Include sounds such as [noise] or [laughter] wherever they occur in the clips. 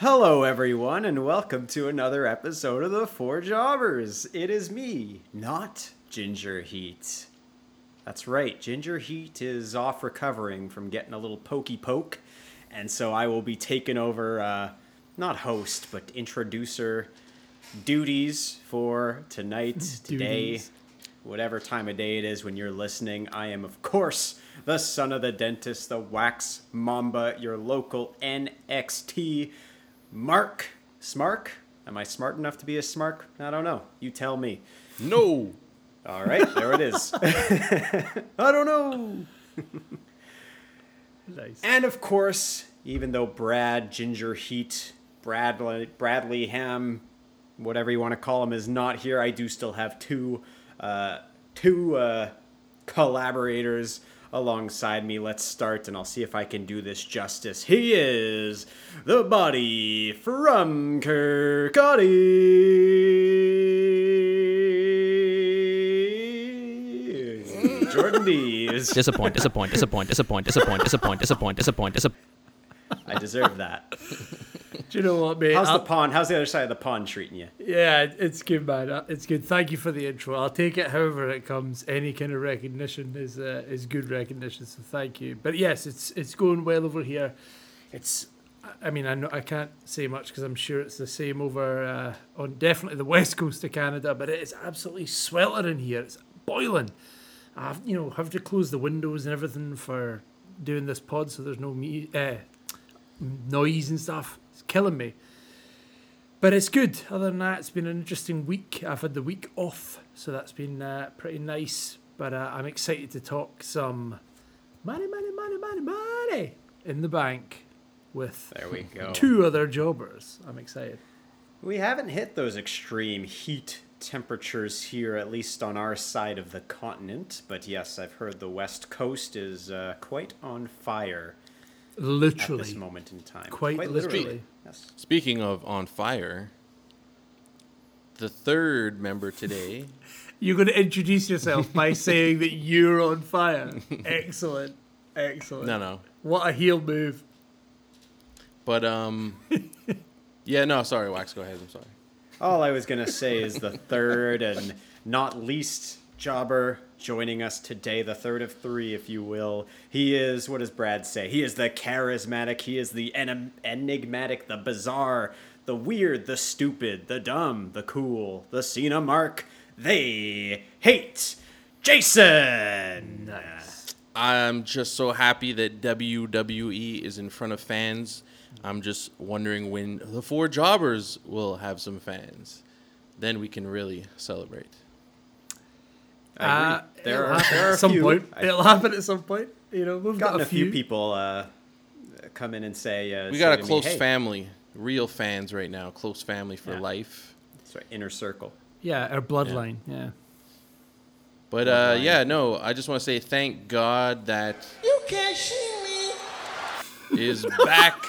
Hello, everyone, and welcome to another episode of the Four Jobbers. It is me, not Ginger Heat. That's right, Ginger Heat is off recovering from getting a little pokey poke, and so I will be taking over, uh, not host, but introducer duties for tonight, [laughs] today, Duties. whatever time of day it is when you're listening. I am, of course, the son of the dentist, the wax mamba, your local NXT Mark. Smark? Am I smart enough to be a smark? I don't know. You tell me. No. All right, there it is. [laughs] [laughs] I don't know. Nice. And of course, even though Brad Ginger Heat, Bradley, Bradley Ham, whatever you want to call him, is not here, I do still have two, uh, two uh, collaborators alongside me. Let's start, and I'll see if I can do this justice. He is the body from Kirkcaldy. Jordan Dees. Disappoint, disappoint, disappoint, disappoint, disappoint, disappoint, disappoint, disappoint, disappoint. I deserve that. Do you know what, mate? How's the I'll- pond? How's the other side of the pond treating you? yeah, it's good, man. Uh, It's good. Thank you for the intro. I'll take it however it comes. Any kind of recognition is uh, is good recognition. So thank you. But yes, it's it's going well over here. It's. I- I mean, I know I can't say much because I'm sure it's the same over uh, on definitely the [laughs] west coast of Canada. But it is absolutely sweltering here. It's boiling. I've you know have to close the windows and everything for doing this pod, so there's no me uh, noise and stuff. Killing me. But it's good. Other than that, it's been an interesting week. I've had the week off, so that's been uh, pretty nice. But uh, I'm excited to talk some money, money, money, money, money in the bank with There we go. two other jobbers. I'm excited. We haven't hit those extreme heat temperatures here, at least on our side of the continent. But yes, I've heard the west coast is uh, quite on fire at this Literally. moment in time. Quite literally. Yes. Speaking of on fire, the third member today. [laughs] You're going to introduce yourself by [laughs] saying that you're on fire. Excellent. Excellent. No, no. What a heel move. But um [laughs] Yeah, no, sorry, Wax, go ahead. I'm sorry. All I was going to say is the third and not least jobber joining us today, the third of three, if you will. He is, what does Brad say? He is the charismatic, he is the enem- enigmatic, the bizarre, the weird, the stupid, the dumb, the cool, the Cena Mark. They hate Jason. Nice. I'm just so happy that WWE is in front of fans. I'm just wondering when the four jobbers will have some fans. Then we can really celebrate. I agree. Uh, there, are, there are some few. point. It'll happen at some point. You know, we've gotten got a few people uh, come in and say, uh, We got a to me, close "Hey," family, real fans right now, close family for Yeah. life. Sorry, inner circle. Yeah, our bloodline. Yeah. But uh, yeah, no, I just want to say thank God that You can't see me. is back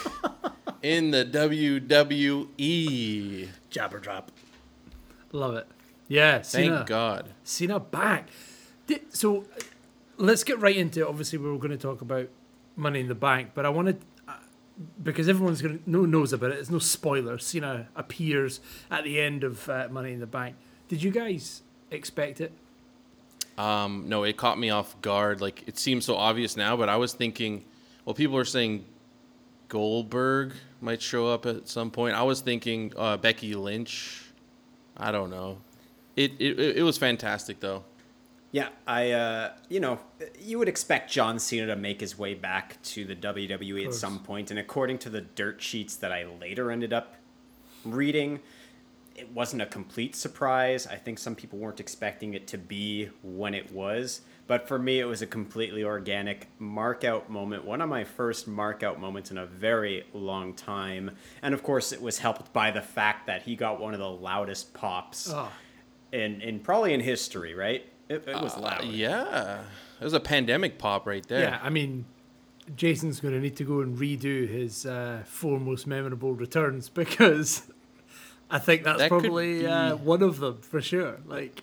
in the WWE. Jabber drop. Love it. Yeah, Thank Cena. God. Cena back. So let's get right into it. Obviously, we were going to talk about Money in the Bank, but I wanted uh, because everyone's going to no knows about it. It's no spoiler. Cena appears at the end of uh, Money in the Bank. Did you guys expect it? Um, no, it caught me off guard. Like it seems so obvious now, but I was thinking, well, people are saying Goldberg might show up at some point. I was thinking uh, Becky Lynch. I don't know. It, it it was fantastic though. Yeah, I, uh, you know, you would expect John Cena to make his way back to the WWE at course. some point, and according to the dirt sheets that I later ended up reading, it wasn't a complete surprise. I think some people weren't expecting it to be when it was, but for me, it was a completely organic mark out moment. One of my first mark out moments in a very long time, and of course, it was helped by the fact that he got one of the loudest pops Oh. In, in probably in history, right? It, it was Uh, loud. yeah, it was a pandemic pop right there. Yeah, I mean, Jason's going to need to go and redo his uh, four most memorable returns [laughs] because I think that's That could probably uh, one of them for sure. Like,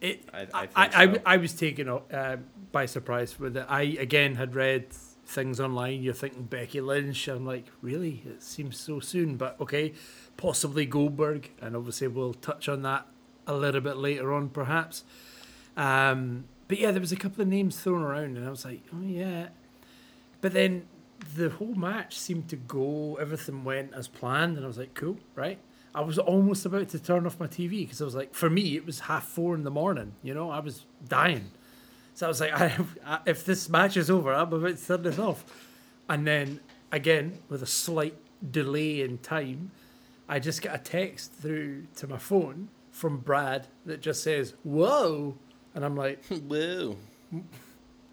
it. I- I I, think I. I was taken uh, by surprise with it. I again had read things online, you're thinking Becky Lynch. I'm like, really? It seems so soon, but okay, possibly Goldberg, and obviously we'll touch on that a little bit later on, perhaps. Um, but yeah, there was a couple of names thrown around, and I was like, oh yeah. But then the whole match seemed to go, everything went as planned, and I was like, cool, right? I was almost about to turn off my TV because I was like, for me, it was half four in the morning. You know, I was dying. So I was like, I, [laughs] I, if this match is over, I'm about to turn this off. And then again, with a slight delay in time, I just get a text through to my phone from Brad that just says, "Whoa," and I'm like, [laughs] Whoa.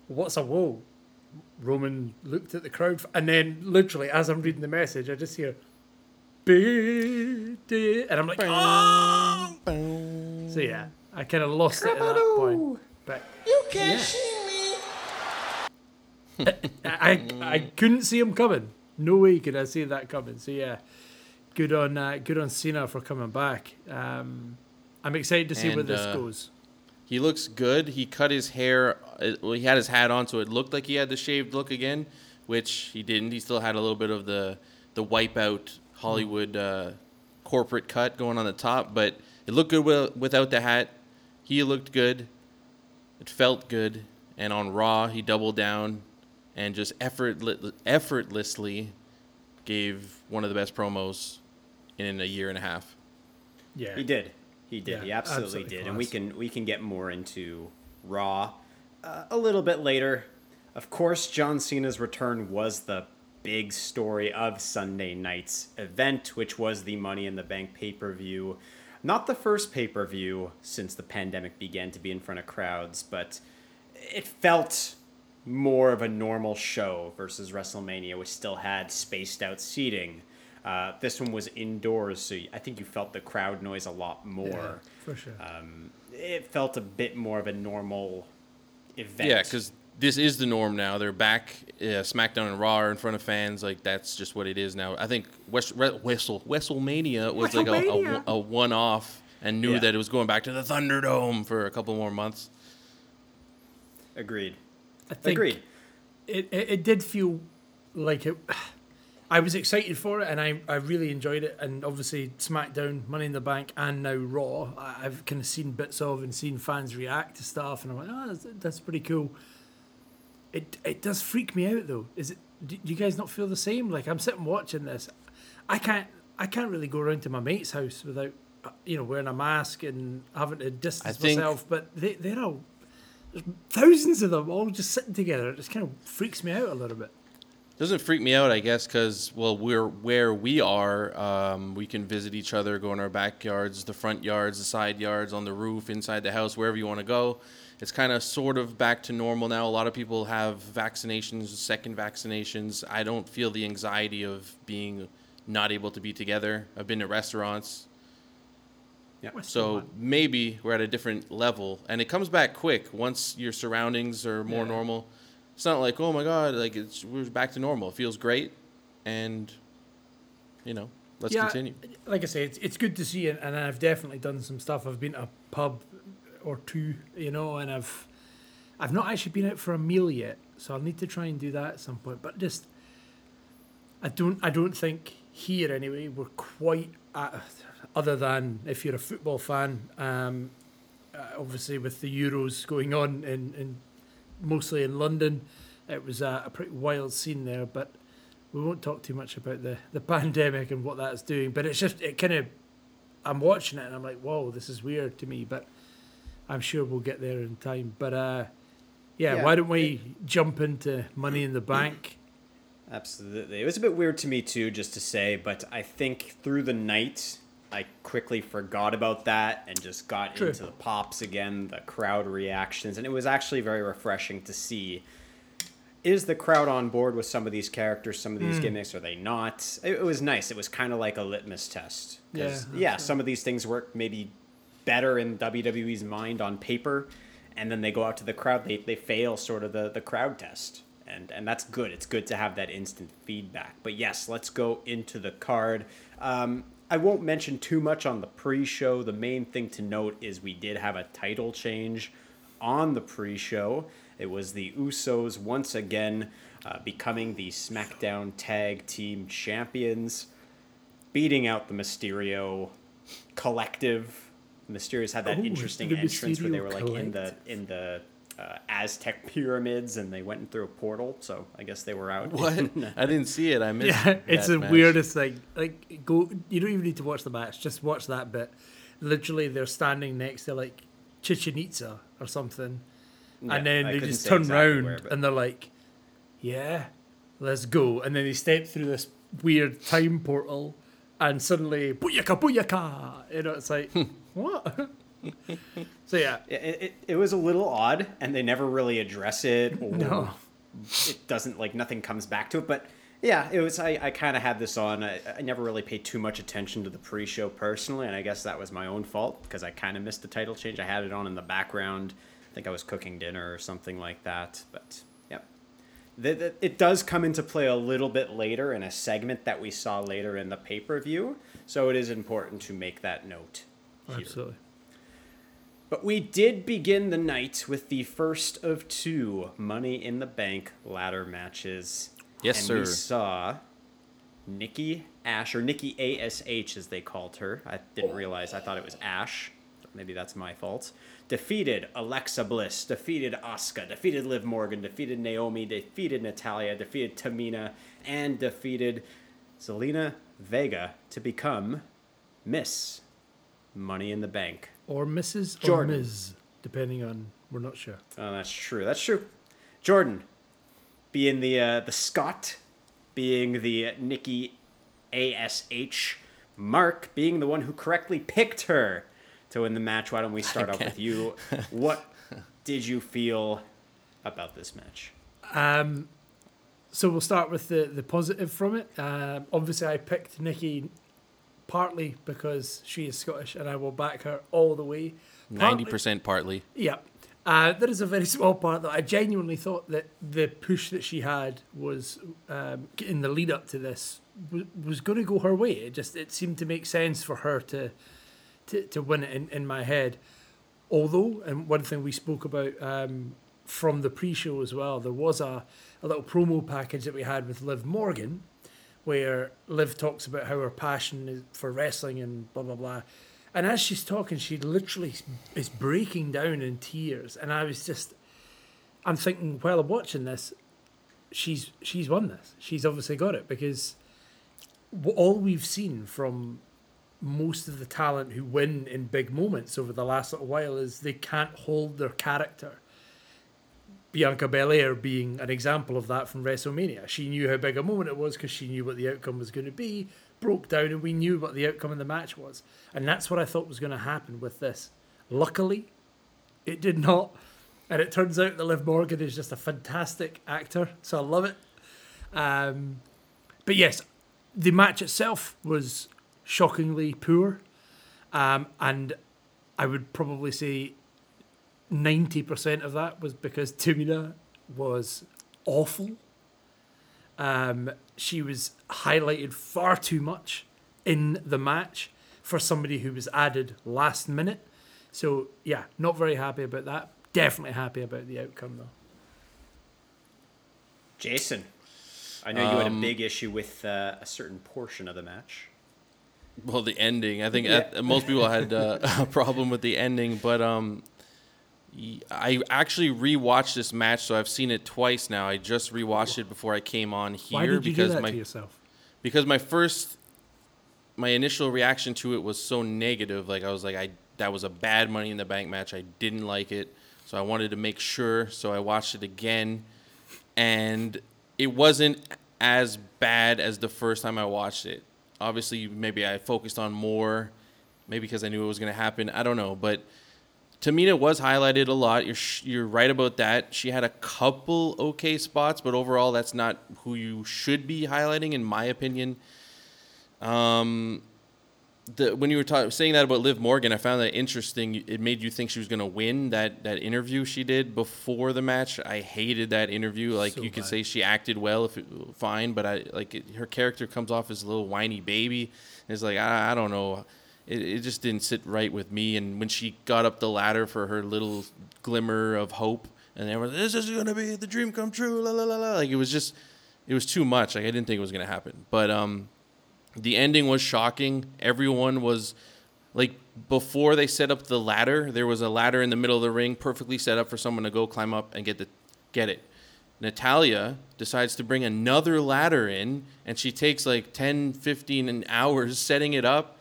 "What's a whoa?" Roman looked at the crowd, and then literally as I'm reading the message, I just hear, and I'm like, "Oh!" So yeah, I kind of lost it at that point. But You can't Yeah. see me. [laughs] I I couldn't see him coming. No way could I see that coming. So yeah, good on uh, good on Cena for coming back. Um, I'm excited to see where this uh, goes. He looks good. He cut his hair. uh, Well, he had his hat on, so it looked like he had the shaved look again, which he didn't. He still had a little bit of the the wipeout Hollywood uh, corporate cut going on the top, but it looked good wi- without the hat. He looked good. It felt good. And on Raw, he doubled down and just effortless, effortlessly gave one of the best promos in a year and a half. Yeah, He did. He did. Yeah, he absolutely, absolutely did. And we can we can get more into Raw uh, a little bit later. Of course, John Cena's return was the big story of Sunday night's event, which was the Money in the Bank pay per view. Not the first pay per view since the pandemic began to be in front of crowds, but it felt more of a normal show versus WrestleMania, which still had spaced out seating. Uh, this one was indoors, so I think you felt the crowd noise a lot more. for sure. Um, it felt a bit more of a normal event. Yeah, because this is the norm now. They're back. Uh, SmackDown and Raw are in front of fans. Like that's just what it is now. I think West, Re- Wrestle WrestleMania was like a, a, a one-off, and knew Yeah. that it was going back to the Thunderdome for a couple more months. agreed. I think Agreed. It, it it did feel like it. [sighs] I was excited for it, and I, I really enjoyed it. And obviously, SmackDown, Money in the Bank, and now Raw, I- I've kind of seen bits of and seen fans react to stuff, and I'm like, oh, that's, that's pretty cool. It it does freak me out though. Is it? Do you guys not feel the same? Like I'm sitting watching this, I can't I can't really go around to my mate's house without uh, you know wearing a mask and having to distance think- myself. But they they're all thousands of them all just sitting together. It just kind of freaks me out a little bit. Doesn't freak me out, I guess, because well, we're where we are. Um, we can visit each other, go in our backyards, the front yards, the side yards, on the roof, inside the house, wherever you want to go. It's kind of sort of back to normal now. A lot of people have vaccinations, second vaccinations. I don't feel the anxiety of being not able to be together. I've been to restaurants, Yeah. so maybe we're at a different level, and it comes back quick once your surroundings are more Yeah. normal. It's not like oh my god, like it's we're back to normal. It feels great, and you know, let's continue. Like I say, it's, it's good to see, and, and I've definitely done some stuff. I've been to a pub or two, you know, and I've I've not actually been out for a meal yet, so I'll need to try and do that at some point. But just, I don't I don't think here anyway we're quite at, other than if you're a football fan, um, uh, obviously with the Euros going on in, in mostly in London, it was a, a pretty wild scene there, but we won't talk too much about the, the [laughs] pandemic and what that's doing. But it's just it kind of I'm watching it and I'm like, whoa, this is weird to me. But I'm sure we'll get there in time. But uh, yeah, Yeah, why don't we jump into Money in the Bank? [clears throat] Absolutely. It was a bit weird to me too, just to say, but I think through the night, I quickly forgot about that and just got True. into the pops again, the crowd reactions, and it was actually very refreshing to see. Is the crowd on board with some of these characters, some of these gimmicks? Are they not? It, it was nice. It was kind of like a litmus test. Yeah, yeah, some of these things work maybe better in WWE's mind on paper, and then they go out to the crowd. They, they fail sort of the, the crowd test, and and that's good. It's good to have that instant feedback. But yes, let's go into the card. Um, I won't mention too much on the pre-show. The main thing to note is we did have a title change on the pre-show. It was the Usos once again uh, becoming the SmackDown Tag Team Champions, beating out the Mysterio Collective. Mysterios had that Oh, interesting entrance where they were like in the in the uh, Aztec pyramids and they went through a portal. So I guess they were out. What? [laughs] I didn't see it. I missed. Yeah, it's the match. weirdest thing. Like, go. You don't even need to watch the match. Just watch that bit. Literally, they're standing next to like Chichen Itza or something, Yeah, and then I they just turn exactly round where, but- and they're like, "Yeah, let's go." And then they step through this weird time portal, and suddenly, booyaka, booyaka! You know, it's like, [laughs] what? [laughs] so yeah, It, it, it was a little odd, and they never really address it, or No. it doesn't like nothing comes back to it. But yeah, it was. I, I kind of had this on. I, I never really paid too much attention to the pre-show personally, and I guess that was my own fault because I kind of missed the title change. I had it on in the background. I think I was cooking dinner or something like that. But yeah, the, the, it does come into play a little bit later in a segment that we saw later in the pay-per-view. So it is important to make that note. Here. absolutely. But we did begin the night with the first of two Money in the Bank ladder matches. Yes, and We saw Nikki Ash, or Nikki ASH as they called her. I didn't realize. I thought it was Ash. Maybe that's my fault. Defeated Alexa Bliss, defeated Asuka, defeated Liv Morgan, defeated Naomi, defeated Natalya, defeated Tamina, and defeated Zelina Vega to become Miss Money in the Bank. Or Mrs. or Jordan. Ms. Depending on, we're not sure. Oh, that's true. That's true. Jordan, being the uh, the Scott, being the Nikki ASH, Mark being the one who correctly picked her to win the match. Why don't we start off with you? [laughs] What did you feel about this match? Um, so we'll start with the, the positive from it. Um, obviously, I picked Nikki partly because she is Scottish and I will back her all the way. Ninety percent, partly. Yeah. Uh, there is a very [laughs] small part that I genuinely thought that the push that she had was um, in the lead up to this was, was going to go her way. It just it seemed to make sense for her to to, to win it in, in my head. Although, and one thing we spoke about um, from the pre-show as well, there was a, a little promo package that we had with Liv Morgan, where Liv talks about how her passion is for wrestling and blah blah blah. And as she's talking, she literally is breaking down in tears. And I was just, I'm thinking while I'm watching this, she's she's won this. She's obviously got it because all we've seen from most of the talent who win in big moments over the last little while is they can't hold their character. Bianca Belair being an example of that from WrestleMania. She knew how big a moment it was because she knew what the outcome was going to be, broke down, and we knew what the outcome of the match was. And that's what I thought was going to happen with this. Luckily, it did not. And it turns out that Liv Morgan is just a fantastic actor, so I love it. Um, but yes, the match itself was shockingly poor. Um, and I would probably say 90% of that was because Tamina was awful. Um, she was highlighted far too much in the match for somebody who was added last minute. So, yeah, not very happy about that. Definitely happy about the outcome, though. Jason, I know you had a Um, big issue with uh, a certain portion of the match. Well, the ending. I think Yeah. uh, most people had uh, [laughs] a problem with the ending, but um, y- I actually rewatched this match, so I've seen it twice now. I just rewatched it before I came on here Why did you because do that my to yourself? because my first my initial reaction to it was so negative. Like I was like, I that was a bad Money in the Bank match. I didn't like it, so I wanted to make sure. So I watched it again, and it wasn't as bad as the first time I watched it. Obviously, maybe I focused on more, maybe because I knew it was going to happen. I don't know, but Tamina was highlighted a lot. You're sh- you're right about that. She had a couple okay spots, but overall, that's not who you should be highlighting, in my opinion. Um, the when you were ta- saying that about Liv Morgan, I found that interesting. It made you think she was going to win that that interview she did before the match. I hated that interview. Like So you could bad. say she acted well, if it, fine, but I like it, her character comes off as a little whiny baby. It's like I, I don't know. It, it just didn't sit right with me. And when she got up the ladder for her little glimmer of hope and everyone, this is gonna be the dream come true. La la la la. Like it was just, it was too much. Like I didn't think it was gonna happen. But um, the ending was shocking. Everyone was like before they set up the ladder. There was a ladder in the middle of the ring, perfectly set up for someone to go climb up and get the get it. Natalya decides to bring another ladder in and she takes like 10, 15 hours setting it up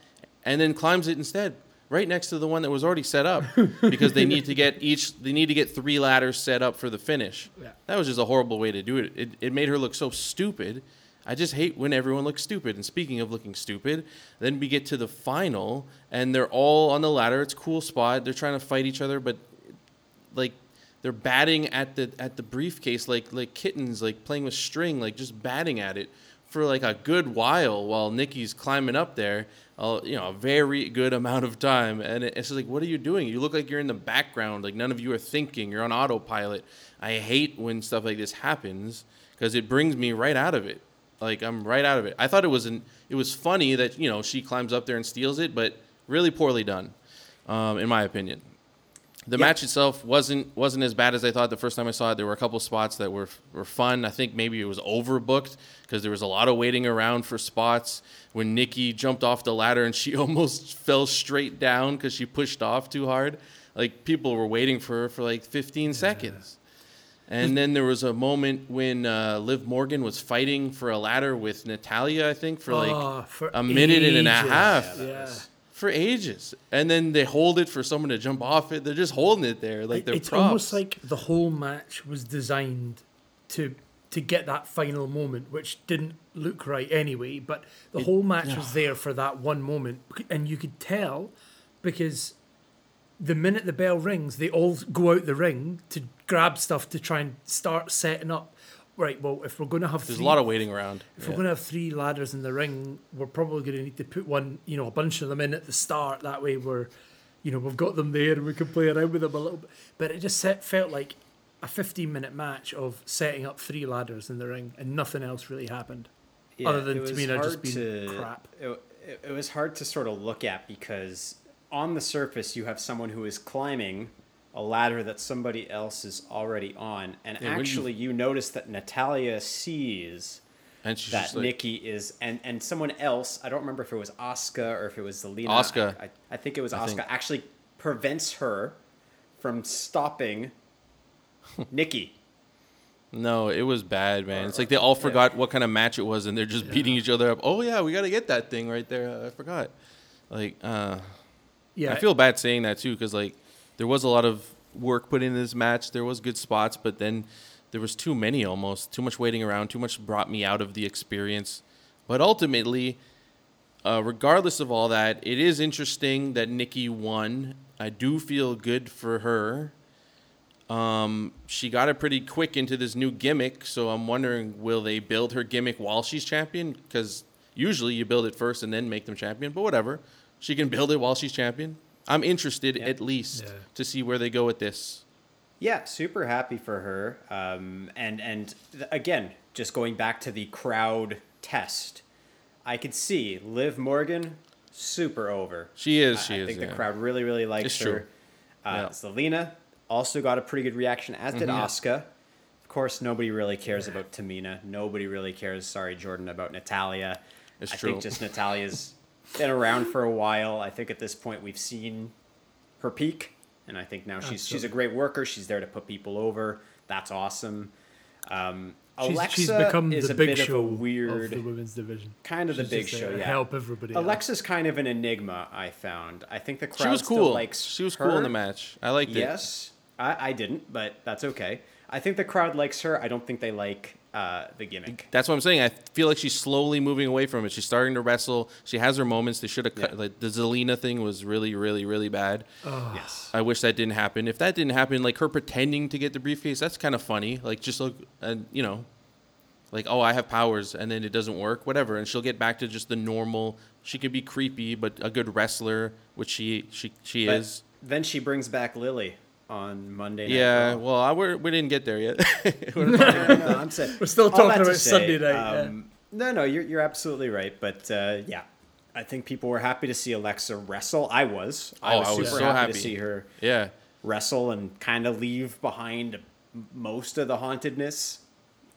and then climbs it instead right next to the one that was already set up [laughs] because they need to get each they need to get three ladders set up for the finish. Yeah. That was just a horrible way to do it. It it made her look so stupid. I just hate when everyone looks stupid. And speaking of looking stupid, then we get to the final and they're all on the ladder. It's a cool spot. They're trying to fight each other, but like they're batting at the at the briefcase like like kittens, like playing with string, like just batting at it for like a good while while Nikki's climbing up there. You know, a very good amount of time, and it- it's like, what are you doing? You look like you're in the background, like none of you are thinking. You're on autopilot. I hate when stuff like this happens because it brings me right out of it. Like I'm right out of it. I thought it was an it was funny that you know she climbs up there and steals it, but really poorly done, um, in my opinion. The Yeah. match itself wasn't wasn't as bad as I thought the first time I saw it. There were a couple spots that were were fun. I think maybe it was overbooked because there was a lot of waiting around for spots. When Nikki jumped off the ladder and [laughs] she almost fell straight down because she pushed off too hard. Like people were waiting for her for like 15 seconds. And then there was a moment when uh, Liv Morgan was fighting for a ladder with Natalya, I think, for like Oh, for a minute and a half Yeah. For ages, and then they hold it for someone to jump off it. They're just holding it there, like they're it's props. almost like the whole match was designed to to get that final moment, which didn't look right anyway. But the whole match was there for that one moment, and you could tell because the minute the bell rings, they all go out the ring to grab stuff to try and start setting up. Right. Well, if we're going to have There's a lot of waiting around. if Yeah. we're going to have three ladders in the ring, we're probably going to need to put one, you know, a bunch of them in at the start. That way, we're, you know, we've got them there and we can play around with them a little bit. But it just set, felt like a 15 minute match of setting up three ladders in the ring and nothing else really happened. Other than it was Tamina just being to- crap. It, it, it was hard to sort of look at because on the surface you have someone who is climbing a ladder that somebody else is already on, and Yeah, when you- actually you notice that Natalya sees and she's that like, Nikki is, and and someone else. I don't remember if it was Asuka or if it was Zelina. Asuka. I, I, I think it was I Asuka. think. Actually, prevents her from stopping [laughs] Nikki. no, it was bad, man. It's like they all forgot what kind of match it was, and they're just beating each other up. Oh yeah, we got to get that thing right there. I forgot. Like, uh, Yeah. I feel bad saying that too, because like there was a lot of work put into this match. There was good spots, but then there was too many almost. Too much waiting around. Too much brought me out of the experience. But ultimately, uh, regardless of all that, it is interesting that Nikki won. I do feel good for her. Um, she got it pretty quick into this new gimmick, so I'm wondering will they build her gimmick while she's champion? Because usually you build it first and then make them champion. But whatever, she can build it while she's champion. I'm interested Yeah. at least Yeah. to see where they go with this. Yeah, super happy for her. Um, and and th- again, just going back to the crowd test, I could see Liv Morgan super over. She is. I- She I is. I think yeah. the crowd really really likes It's her. true. Uh, Yeah. Zelina also got a pretty good reaction, as did Mhm. Asuka. Of course, nobody really cares about Tamina. Nobody really cares. Sorry, Jordan, about Natalya. It's I true. think just Natalya's [laughs] been around for a while. I think at this point we've seen her peak, and I think now she's she's a great worker. She's there to put people over. That's awesome. Um, She's, Alexa she's become is the a big bit show of a weird, of the women's division. kind of the big show. to Yeah, help everybody. else. Alexa's kind of an enigma. I found. I think the crowd She was still cool. likes She was her. cool in the match. I liked it. Yes, I, I didn't, but that's okay. I think the crowd likes her. I don't think they like uh, the gimmick. That's what I'm saying. I feel like she's slowly moving away from it. She's starting to wrestle. She has her moments. They should have cut. Yeah. Like the Zelina thing was really, really, really bad. Yes. I wish that didn't happen. If that didn't happen, like her pretending to get the briefcase, that's kind of funny. Like just look, and you know, like oh, I have powers, and then it doesn't work, whatever, and she'll get back to just the normal. She could be creepy, but a good wrestler, which she she she But is. then she brings back Lily on Monday night. Yeah. Raw. Well, I, we're, we didn't get there yet. [laughs] We're no, no, no, I'm saying, We're still talking that to about Sunday night, yeah. Um, No, no, you're you're absolutely right. But uh, yeah, I think people were happy to see Alexa wrestle. I was. I Oh, was I super was so happy, happy. to see her yeah. wrestle and kind of leave behind most of the hauntedness.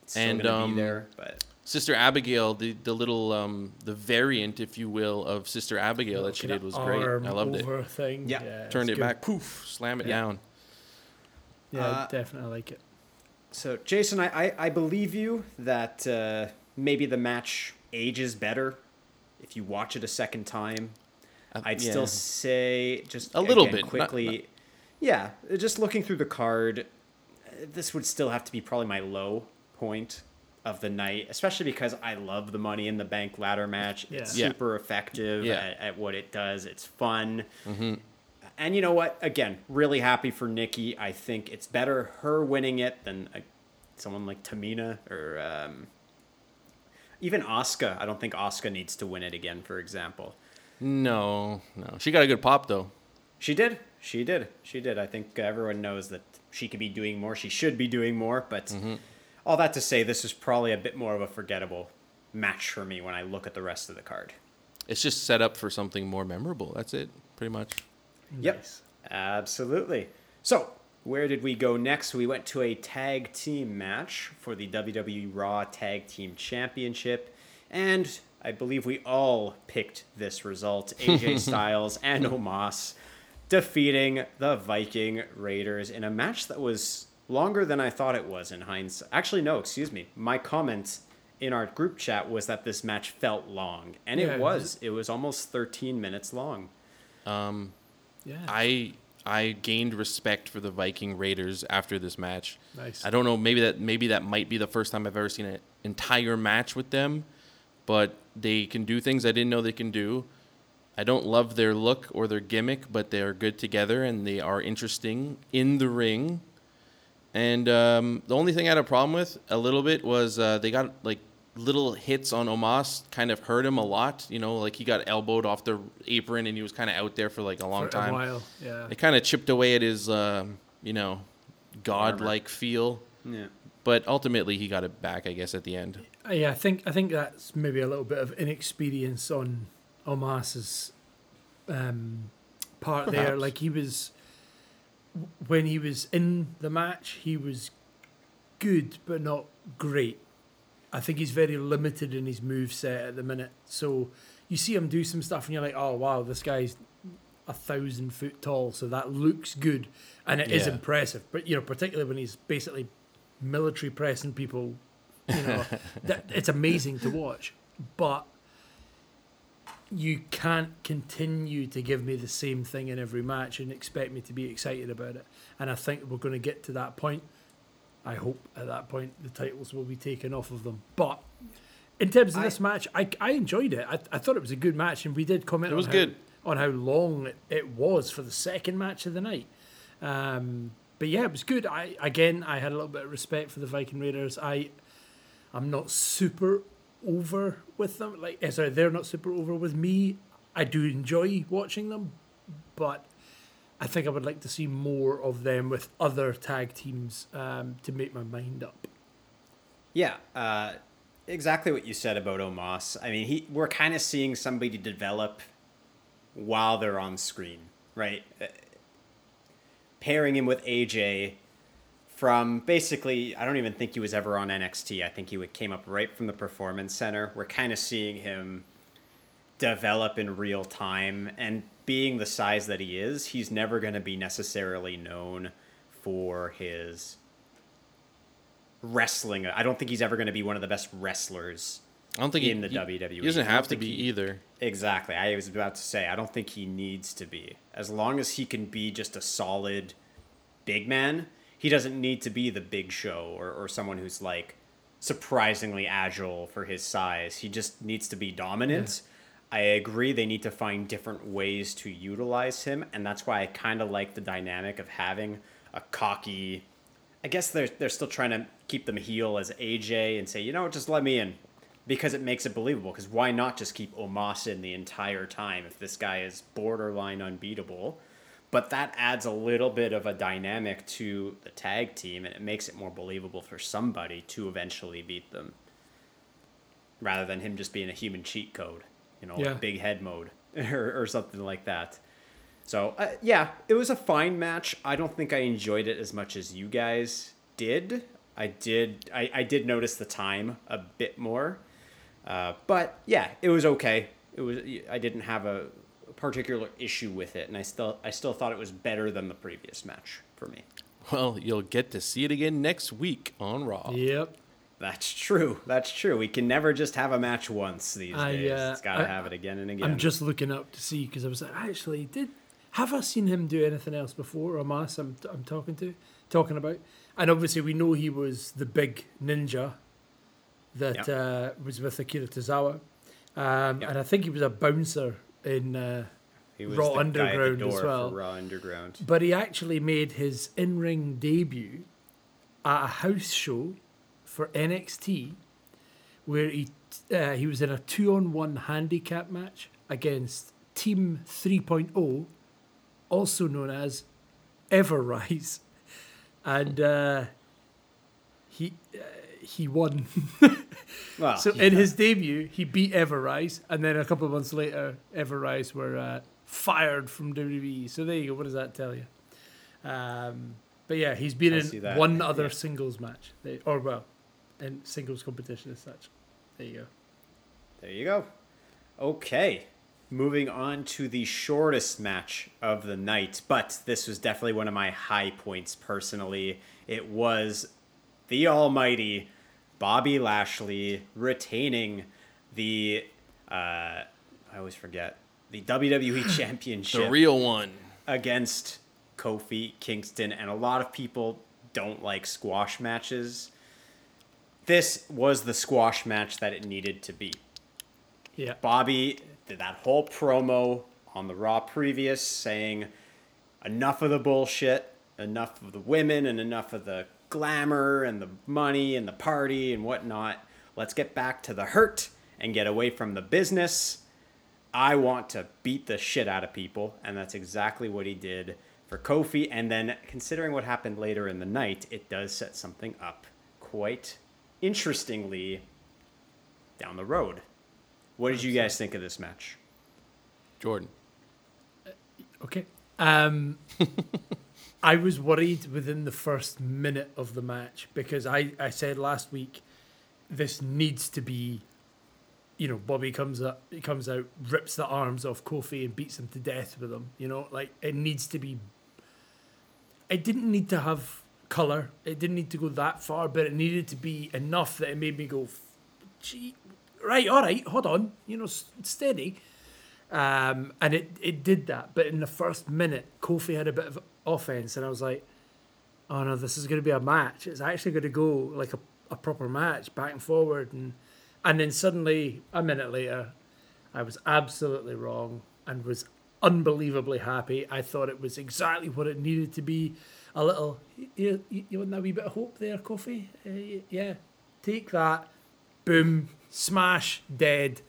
It's And, gonna um, be there, but Sister Abigail, the the little um the variant, if you will, of Sister Abigail that she did was great. I loved it. over Thing. Yeah. it's Turned it good. back, poof, slam it Yeah. down. Yeah, Uh, definitely like it. So, Jason, I, I, I believe you that uh, maybe the match ages better if you watch it a second time. Uh, I'd yeah. still say just A little again, bit, not- quickly. yeah, just looking through the card, uh, this would still have to be probably my low point of the night, especially because I love the Money in the Bank ladder match. It's Yeah. Yeah. super effective Yeah. at, at what it does. It's fun. And you know what? Again, really happy for Nikki. I think it's better her winning it than uh, someone like Tamina or um, even Asuka. I don't think Asuka needs to win it again, for example. No, no. She got a good pop though. She did. She did. She did. I think everyone knows that she could be doing more. She should be doing more. But all that to say, this is probably a bit more of a forgettable match for me when I look at the rest of the card. It's just set up for something more memorable. That's it, pretty much. Yep. Nice. Absolutely. So, where did we go next? We went to a tag team match for the WWE Raw Tag Team Championship. And I believe we all picked this result [laughs] AJ Styles and Omos defeating the Viking Raiders in a match that was longer than I thought it was in hindsight. Actually, no, excuse me. My comment in our group chat was that this match felt long. And Yeah, it was. It was almost 13 minutes long. Um, Yeah. I I gained respect for the Viking Raiders after this match. Nice. I don't know, maybe that maybe that might be the first time I've ever seen an entire match with them, but they can do things I didn't know they can do. I don't love their look or their gimmick, but they are good together and they are interesting in the ring. And um, the only thing I had a problem with a little bit was uh, they got like little hits on Omos, kind of hurt him a lot. You know, like he got elbowed off the apron and he was kind of out there for like a long For time. a while. Yeah. It kind of chipped away at his, um, you know, godlike feel. Yeah. But ultimately, he got it back, I guess, at the end. Uh, yeah, I think I think that's maybe a little bit of inexperience on Omos's um, part there. Like he was when he was in the match, he was good but not great. I think he's very limited in his move set at the minute. So you see him do some stuff, and you're like, "Oh wow, this guy's a thousand foot tall, so that looks good, and it is Yeah. impressive." But you know, particularly when he's basically military pressing people, you know, [laughs] that it's amazing to watch. But you can't continue to give me the same thing in every match and expect me to be excited about it. And I think we're going to get to that point. I hope at that point the titles will be taken off of them. But in terms of I- this match, I, I enjoyed it. I, I thought it was a good match, and we did comment It was on, good. How, on how long it, was for the second match of the night. Um, but yeah, it was good. I again, I had a little bit of respect for the Viking Raiders. I, I'm not super over with them. Like, eh, sorry, they're not super over with me. I do enjoy watching them, but I think I would like to see more of them with other tag teams um, to make my mind up. Yeah, uh, exactly what you said about Omos. I mean, he we're kind of seeing somebody develop while they're on screen, right? Uh, pairing him with AJ from basically, I don't even think he was ever on NXT. I think he came up right from the Performance Center. We're kind of seeing him develop in real time and being the size that he is, he's never going to be necessarily known for his wrestling. I don't think he's ever going to be one of the best wrestlers. I don't think In he, the he- WWE. He doesn't have to be he- either. Exactly. I was about to say, I don't think he needs to be. As long as he can be just a solid big man, he doesn't need to be the big show or, or someone who's like surprisingly agile for his size. He just needs to be dominant. I agree they need to find different ways to utilize him, and that's why I kind of like the dynamic of having a cocky. I guess they're they're still trying to keep them heel as AJ and say, you know, just let me in, because it makes it believable. Because why not just keep Omos in the entire time if this guy is borderline unbeatable? But that adds a little bit of a dynamic to the tag team, and it makes it more believable for somebody to eventually beat them, rather than him just being a human cheat code, you know, Yeah. like big head mode [laughs] or, or something like that. So uh, yeah, it was a fine match. I don't think I enjoyed it as much as you guys did. I did. I, I did notice the time a bit more, uh, but yeah, it was okay. It was. I didn't have a particular issue with it, and I still I still thought it was better than the previous match for me. Well, you'll get to see it again next week on Raw. Yep. That's true. That's true. We can never just have a match once these I, days. uh, it's got to have it again and again. I'm just looking up to see because I was like, actually, did have I seen him do anything else before? Omos, I'm I'm talking to, talking about, and obviously we know he was the big ninja that Yep. uh, was with Akira Tozawa, um, Yep. and I think he was a bouncer in. Uh, he was Raw the guy at the Underground as well. For Raw Underground. but he actually made his in-ring debut at a house show for NXT, where he uh, he was in a two-on-one handicap match against Team 3.0, also known as Ever-Rise, and uh, he uh, he won. [laughs] Well, So in his debut, he beat Ever-Rise, and then a couple of months later, Ever-Rise were uh, fired from WWE. So there you go. What does that tell you? Um, but yeah, he's been in one other yeah. singles match, or well, in singles competition as such. There you go. There you go. Okay. Moving on to the shortest match of the night, but this was definitely one of my high points personally. It was the almighty Bobby Lashley retaining the uh, I always forget the WWE [sighs] championship The real one. against Kofi Kingston, and a lot of people don't like squash matches. This was the squash match that it needed to be. Yeah. Bobby did that whole promo on the Raw previous saying enough of the bullshit, enough of the women, and enough of the glamour and the money and the party and whatnot. Let's get back to the hurt and get away from the business. I want to beat the shit out of people, and that's exactly what he did for Kofi. And then, considering what happened later in the night, it does set something up quite interestingly down the road. What did you guys think of this match? Jordan. Okay. Um, [laughs] I was worried within the first minute of the match because I, I said last week this needs to be, you know, Bobby comes up, he comes out, rips the arms off Kofi and beats him to death with them. You know, like it needs to be. It didn't need to have color. It didn't need to go that far, but it needed to be enough that it made me go, gee, right, all right, hold on, you know, steady. Um, and it, it did that. But in the first minute, Kofi had a bit of offense, and I was like, oh no, this is going to be a match. It's actually going to go like a, a proper match, back and forward. And, and then suddenly, a minute later, I was absolutely wrong and was unbelievably happy. I thought it was exactly what it needed to be. A little, you, you, you want that wee bit of hope there, Kofi? Uh, yeah, take that. Boom, smash, dead,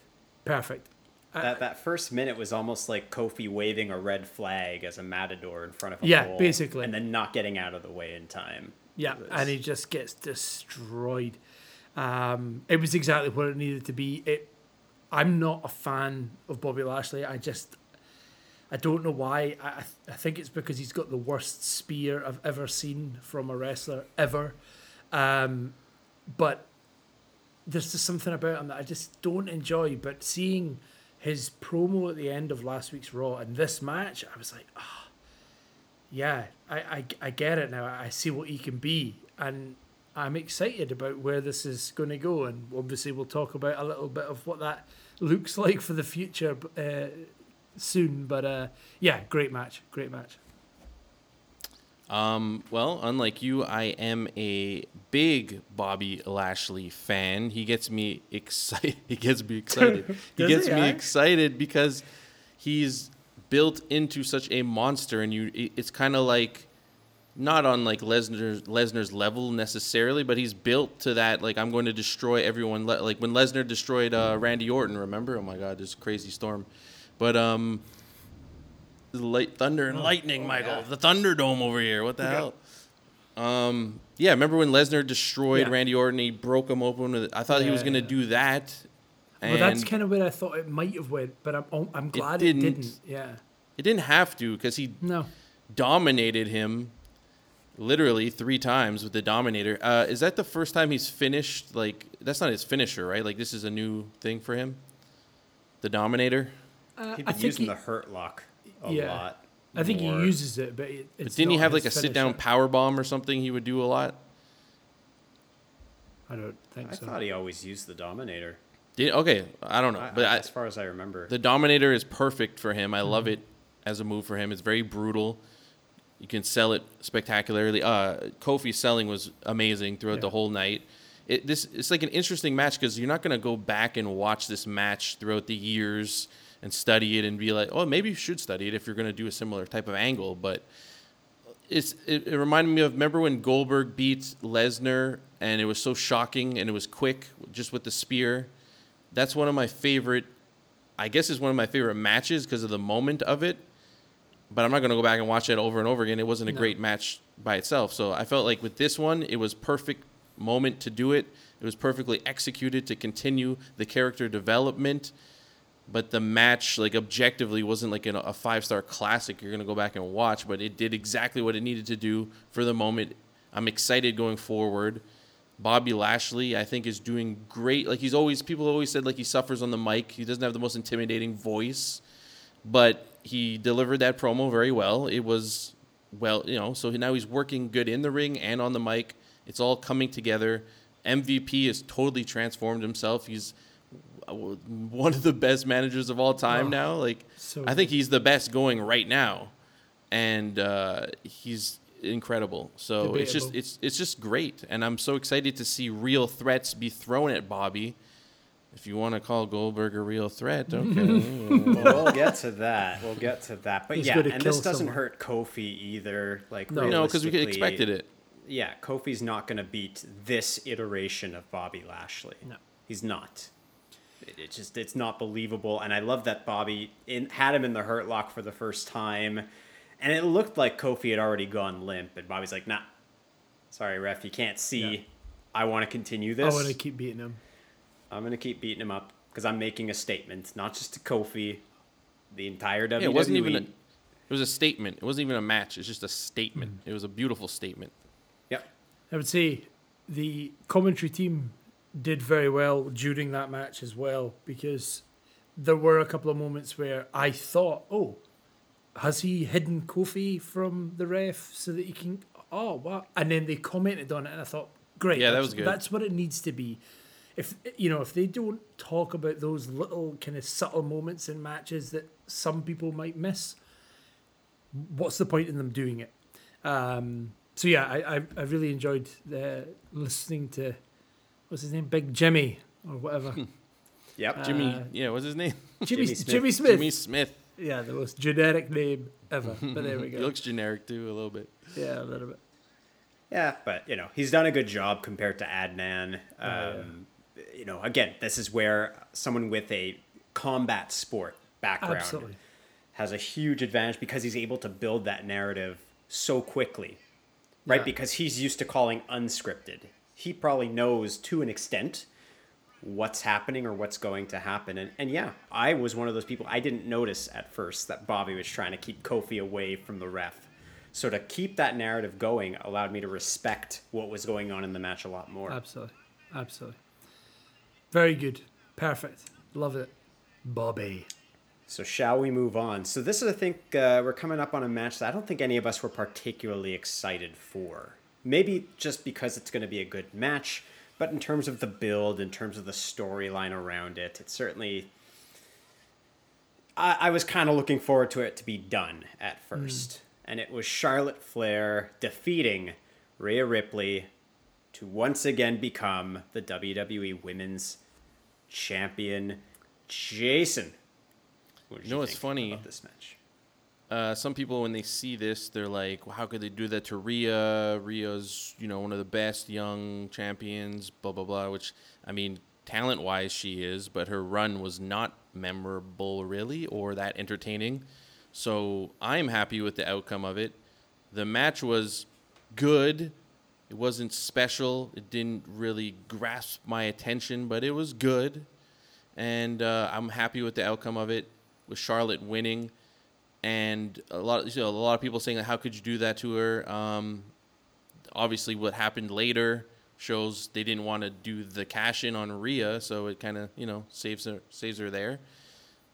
perfect. That that first minute was almost like Kofi waving a red flag as a matador in front of a Yeah, basically. and then not getting out of the way in time. Yeah, and he just gets destroyed. Um, it was exactly what it needed to be. It. I'm not a fan of Bobby Lashley. I just, I don't know why. I, I th- I think it's because he's got the worst spear I've ever seen from a wrestler ever. Um, but there's just something about him that I just don't enjoy. But seeing his promo at the end of last week's Raw and this match, I was like, ah, yeah, I, I, I get it now. I see what he can be. And I'm excited about where this is going to go. And obviously, we'll talk about a little bit of what that looks like for the future uh, soon. But uh, yeah, great match. Great match. Um, well, unlike you, I am a big Bobby Lashley fan. He gets me excited. [laughs] He gets me excited. [laughs] he gets he, me eh? excited because he's built into such a monster, and you. it- It's kind of like not on like Lesnar's Lesnar's level necessarily, but he's built to that. Like I'm going to destroy everyone. Le- Like when Lesnar destroyed uh, Randy Orton. Remember? Oh my God, this crazy storm. But um, light thunder and lightning, Michael. The Thunderdome over here. What the hell? Um, yeah, remember when Lesnar destroyed Yeah. Randy Orton? He broke him open. With, I thought he was gonna do that. well, that's kind of where I thought it might have went, but I'm oh, I'm glad it didn't. didn't. Yeah. it didn't have to because he No. dominated him literally three times with the Dominator. Uh, is that the first time he's finished? Like that's not his finisher, right? Like this is a new thing for him. The Dominator. Uh, He's I been think using he, the hurt lock a Yeah. lot. I think more. he uses it, but it, But didn't he have like a sit down power bomb or something? He would do a lot. I don't think I so. thought he always used the Dominator. Did, okay, I don't know, I- but I- I, as far as I remember. The Dominator is perfect for him. I love Mm-hmm. it as a move for him. It's very brutal. You can sell it spectacularly. Uh, Kofi's selling was amazing throughout the whole night. It, this it's like an interesting match because you're not going to go back and watch this match throughout the years and study it and be like, oh, maybe you should study it if you're going to do a similar type of angle. But it's it, it reminded me of remember when Goldberg beat Lesnar and it was so shocking and it was quick just with the spear. That's one of my favorite. I guess is one of my favorite matches because of the moment of it. But I'm not going to go back and watch it over and over again. It wasn't a No. great match by itself. So I felt like with this one, it was perfect moment to do it. It was perfectly executed to continue the character development. But the match, like objectively, wasn't like an, a five star classic you're to go back and watch. But it did exactly what it needed to do for the moment. I'm excited going forward. Bobby Lashley, I think, is doing great. Like he's always, people always said like he suffers on the mic. He doesn't have the most intimidating voice, but he delivered that promo very well. It was well, you know. So now he's working good in the ring and on the mic. It's all coming together. MVP has totally transformed himself. He's one of the best managers of all time Oh, now. Like so I think he's the best going right now, and uh, he's incredible. So it's just it's it's just great, and I'm so excited to see real threats be thrown at Bobby. If you want to call Goldberg a real threat, okay. [laughs] well, we'll get to that. We'll get to that. But He's yeah, and kill this doesn't someone. hurt Kofi either. Like No. no, because we expected it. Yeah, Kofi's not going to beat this iteration of Bobby Lashley. No. he's not. It, it just it's not believable, and I love that Bobby in, had him in the Hurt Lock for the first time, and it looked like Kofi had already gone limp, and Bobby's like, "Nah, sorry, ref, you can't see. Yeah. I want to continue this. I want to keep beating him. I'm gonna keep beating him up because I'm making a statement, not just to Kofi, the entire WWE. Yeah, it wasn't even. A, it was a statement. It wasn't even a match. It's just a statement. Mm. It was a beautiful statement. Yep. I would say the commentary team did very well during that match as well because there were a couple of moments where I thought, oh, has he hidden Kofi from the ref so that he can? Oh, what? And then they commented on it, and I thought, great. Yeah, that that's- was good. That's what it needs to be. If you know, if they don't talk about those little kind of subtle moments in matches that some people might miss, what's the point in them doing it? Um, so yeah, I, I, I really enjoyed uh, listening to what's his name, Big Jimmy or whatever. [laughs] Yep. Jimmy, Uh, yeah, what's his name? [laughs] Jimmy, Jimmy Smith. Jimmy Smith. Jimmy Smith. Yeah, the most generic name ever. But there we [laughs] go. He looks generic too, a little bit. yeah, a little bit. Yeah, but you know he's done a good job compared to Adnan. Oh, yeah. Um, You know, again, this is where someone with a combat sport background Absolutely. has a huge advantage because he's able to build that narrative so quickly, right? Yeah. Because he's used to calling unscripted. He probably knows to an extent what's happening or what's going to happen. And, and yeah, I was one of those people. I didn't notice at first that Bobby was trying to keep Kofi away from the ref. So to keep that narrative going allowed me to respect what was going on in the match a lot more. Absolutely. Absolutely. Very good. Perfect. Love it. Bobby. So shall we move on? So this is, I think, uh, we're coming up on a match that I don't think any of us were particularly excited for. Maybe just because it's going to be a good match, but in terms of the build, in terms of the storyline around it, it certainly. I, I was kind of looking forward to it to be done at hmm. first, and it was Charlotte Flair defeating Rhea Ripley to once again become the WWE Women's Champion. Jason, what did You know what's think funny? about this match? Uh, some people, when they see this, they're like, well, "How could they do that to Rhea? Rhea's, you know, one of the best young champions." Blah blah blah. Which, I mean, talent-wise, she is, but her run was not memorable, really, or that entertaining. So I'm happy with the outcome of it. The match was good. It wasn't special. It didn't really grasp my attention, but it was good, and uh, I'm happy with the outcome of it. With Charlotte winning and a lot, of, you know, a lot of people saying, "How could you do that to her?" Um, obviously, what happened later shows they didn't want to do the cash in on Rhea, so it kind of you know saves her saves her there.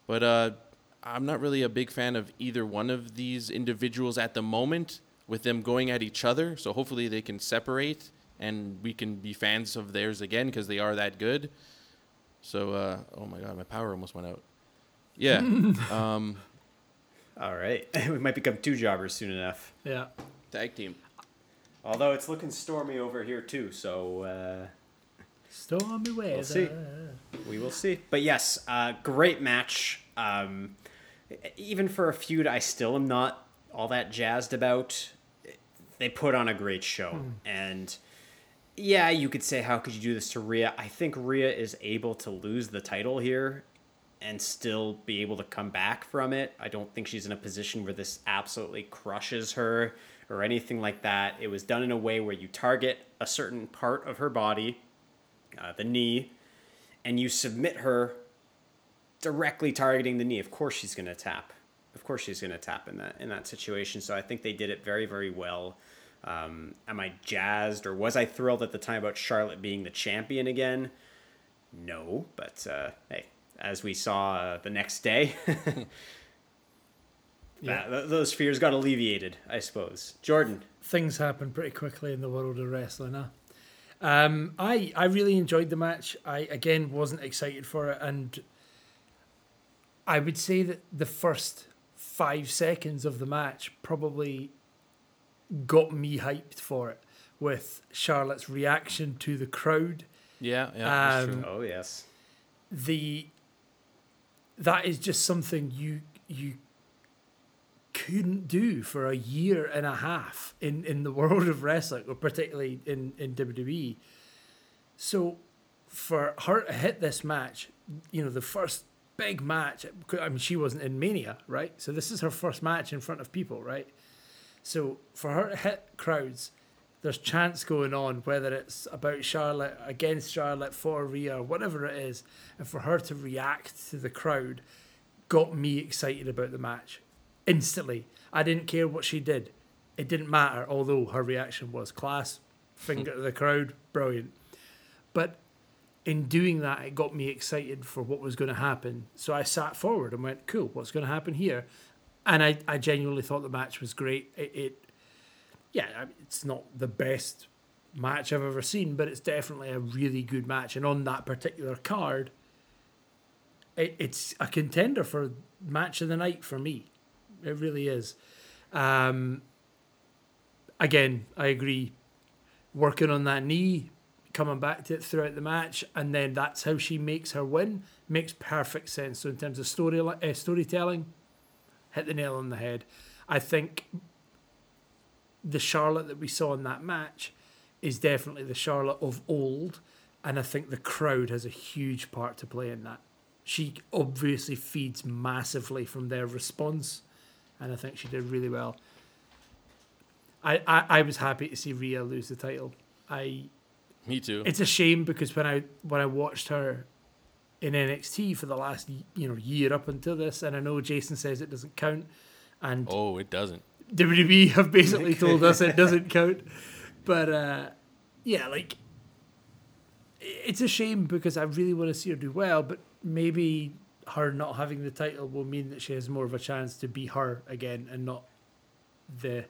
But uh, I'm not really a big fan of either one of these individuals at the moment, with them going at each other. So hopefully they can separate, and we can be fans of theirs again because they are that good. So uh, oh my god, my power almost went out. Yeah. [laughs] um, All right. [laughs] we might become two jobbers soon enough. Yeah. tag team. Although it's looking stormy over here too, so uh, Stormy weather. We'll see. we will see. But yes, uh, great match. Um, even for a feud, I still am not all that jazzed about. They put on a great show, and yeah, you could say, how could you do this to Rhea? I think Rhea is able to lose the title here and still be able to come back from it. I don't think she's in a position where this absolutely crushes her or anything like that. It was done in a way where you target a certain part of her body, uh, the knee, and you submit her directly targeting the knee. Of course, she's going to tap. Of course, she's going to tap in that in that situation. So I think they did it very, very well. Um, am I jazzed or was I thrilled at the time about Charlotte being the champion again? No, but uh, hey, as we saw uh, the next day, [laughs] that, th- those fears got alleviated, I suppose. Jordan, Things happen pretty quickly in the world of wrestling, huh? Um, I I really enjoyed the match. I again wasn't excited for it, and I would say that the first five seconds of the match probably got me hyped for it with Charlotte's reaction to the crowd. Yeah, yeah, that's Um, true. oh yes, the that is just something you you couldn't do for a year and a half in in the [laughs] world of wrestling or particularly in in WWE so for her to hit this match you know the first big match I mean she wasn't in Mania right? So this is her first match in front of people right? So for her to hit crowds there's chance going on, whether it's about Charlotte, against Charlotte, for Rhea, whatever it is, and for her to react to the crowd got me excited about the match instantly. I didn't care what she did. It didn't matter, although her reaction was class, [laughs] finger to the crowd, brilliant. But in doing that, it got me excited for what was going to happen. So I sat forward and went, cool, what's going to happen here? And I, I genuinely thought the match was great. It, it yeah, it's not the best match I've ever seen, but it's definitely a really good match. And on that particular card, it, it's a contender for match of the night for me. It really is. Um, again, I agree. Working on that knee, coming back to it throughout the match, and then that's how she makes her win. Makes perfect sense. So in terms of story uh, storytelling, hit the nail on the head. I think the Charlotte that we saw in that match is definitely the Charlotte of old, and I think the crowd has a huge part to play in that. She obviously feeds massively from their response, and I think she did really well. I, I, I was happy to see Rhea lose the title. I Me too. it's a shame because when I when I watched her in NXT for the last you know year up until this, and I know Jason says it doesn't count, and oh, it doesn't. WWE have basically told us it [laughs] doesn't count. But uh, yeah, like it's a shame because I really want to see her do well, but maybe her not having the title will mean that she has more of a chance to be her again and not the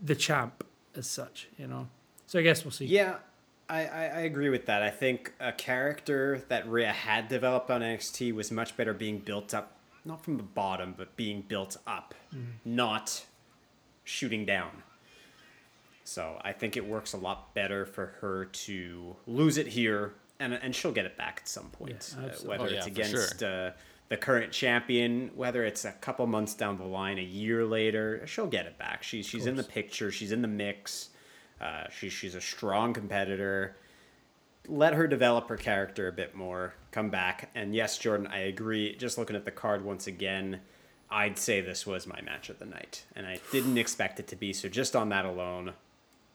the champ as such, you know. So I guess we'll see. Yeah, I, I, I agree with that. I think a character that Rhea had developed on NXT was much better being built up, not from the bottom, but being built up, not shooting down. So I think it works a lot better for her to lose it here, and and she'll get it back at some point. Yeah, Uh, whether Oh, it's yeah, for sure. against uh, the current champion, whether it's a couple months down the line, a year later, she'll get it back. She's she's in the picture. She's in the mix. Uh, she, she's a strong competitor. Let her develop her character a bit more. Come back. And yes, Jordan, I agree. Just looking at the card once again, I'd say this was my match of the night. And I didn't expect it to be. So just on that alone,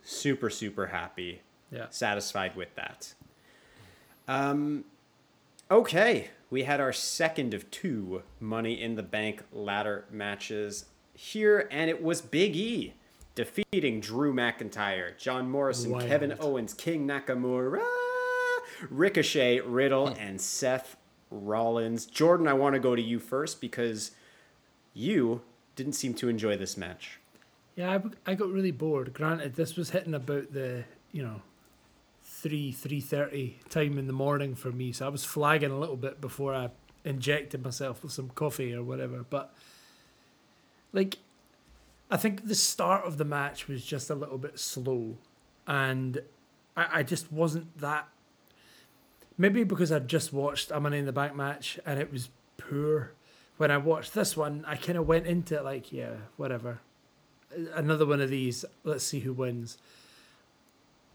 super, super happy. Yeah. Satisfied with that. Um, okay. We had our second of two Money in the Bank ladder matches here, and it was Big E defeating Drew McIntyre, John Morrison, Wild. Kevin Owens, King Nakamura, Ricochet, Riddle, Hmm. and Seth Rollins. Jordan, I want to go to you first because you didn't seem to enjoy this match. Yeah, I, I got really bored. Granted, this was hitting about the you know three three thirty time in the morning for me, so I was flagging a little bit before I injected myself with some coffee or whatever. But like, I think the start of the match was just a little bit slow, and I, I just wasn't that. Maybe because I'd just watched a Money in the Bank match and it was poor. When I watched this one, I kind of went into it like, yeah, whatever another one of these. Let's see who wins.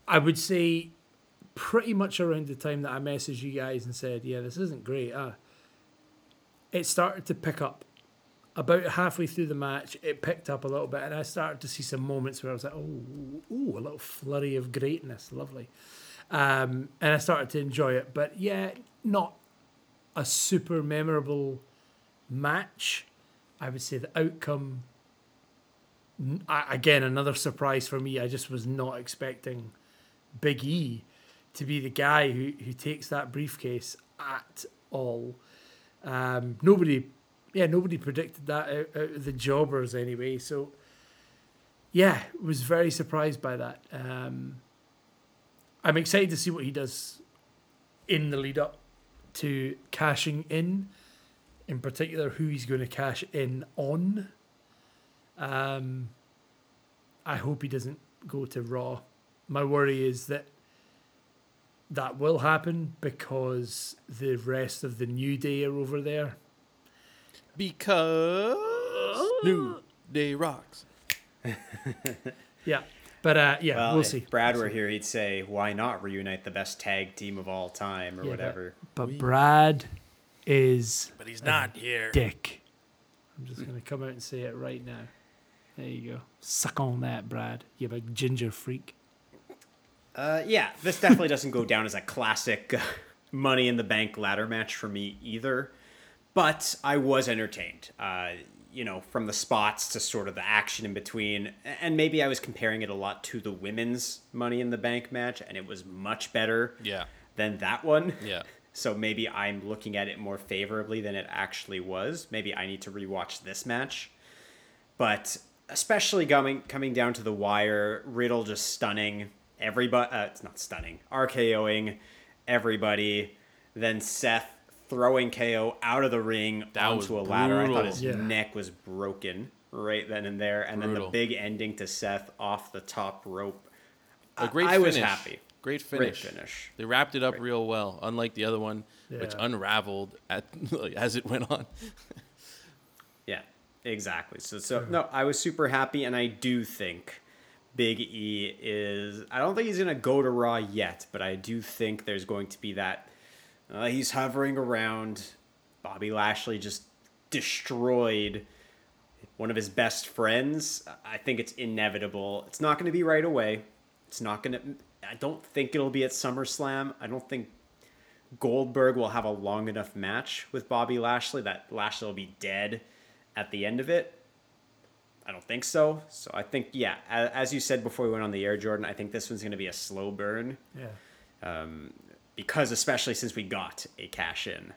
I would say pretty much around the time that I messaged you guys and said, yeah, this isn't great. Uh, it started to pick up. About halfway through the match, it picked up a little bit, and I started to see some moments where I was like, oh, ooh, a little flurry of greatness. Lovely. Um, and I started to enjoy it. But yeah, not a super memorable match. I would say the outcome again another surprise for me. I just was not expecting Big E to be the guy who, who takes that briefcase at all. Um, nobody, yeah, nobody predicted that out, out of the jobbers anyway. So, yeah, was very surprised by that. Um, I'm excited to see what he does in the lead up to cashing in. In particular, who he's going to cash in on. Um, I hope he doesn't go to Raw. My worry is that that will happen because the rest of the New Day are over there. Because New Day rocks. [laughs] Yeah, but uh, yeah, Well, we'll if see. Brad were here, he'd say, "Why not reunite the best tag team of all time, or Yeah, but- whatever." But Brad is But he's not here. dick. I'm just gonna come out and say it right now. There you go. Suck on that, Brad. You big ginger freak. Uh, yeah, this definitely doesn't go down as a classic uh, Money in the Bank ladder match for me either. But I was entertained. Uh, you know, from the spots to sort of the action in between, and maybe I was comparing it a lot to the women's Money in the Bank match, and it was much better Yeah. than that one. Yeah. So maybe I'm looking at it more favorably than it actually was. Maybe I need to rewatch this match. But especially coming coming down to the wire, Riddle just stunning everybody. Uh, it's not stunning, RKOing everybody. Then Seth throwing KO out of the ring That onto a was ladder. I thought his Yeah. neck was broken right then and there. And then the big ending to Seth off the top rope. A great I finish. was happy. Great Great finish. finish. They wrapped it up real well, unlike the other one, which unraveled at [laughs] as it went on. [laughs] Yeah, exactly. So so no, I was super happy, and I do think Big E is. I don't think he's gonna go to Raw yet, but I do think there's going to be that. Uh, he's hovering around. Bobby Lashley just destroyed one of his best friends. I think it's inevitable. It's not going to be right away. It's not going to. I don't think it'll be at SummerSlam. I don't think Goldberg will have a long enough match with Bobby Lashley that Lashley will be dead at the end of it. I don't think so. So I think, yeah, as you said before we went on the air, Jordan, I think this one's going to be a slow burn Yeah. Um, because, especially since we got a cash in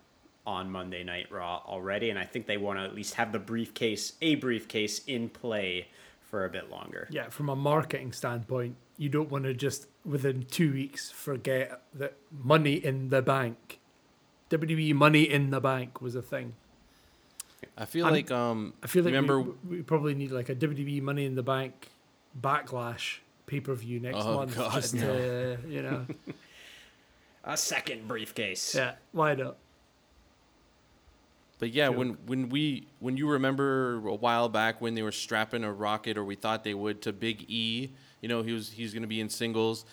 on Monday Night Raw already, and I think they want to at least have the briefcase, a briefcase, in play for a bit longer. Yeah, from a marketing standpoint, you don't want to just within two weeks forget that money in the bank, WWE money in the bank was a thing. I feel I'm- like um I feel like remember we, we probably need like a WWE money in the bank backlash pay per view next Oh, month. God, just to, you know, [laughs] A second briefcase. yeah, why not? But yeah, when when we when you remember a while back when they were strapping a rocket or we thought they would to Big E, you know, he was he's going to be in singles.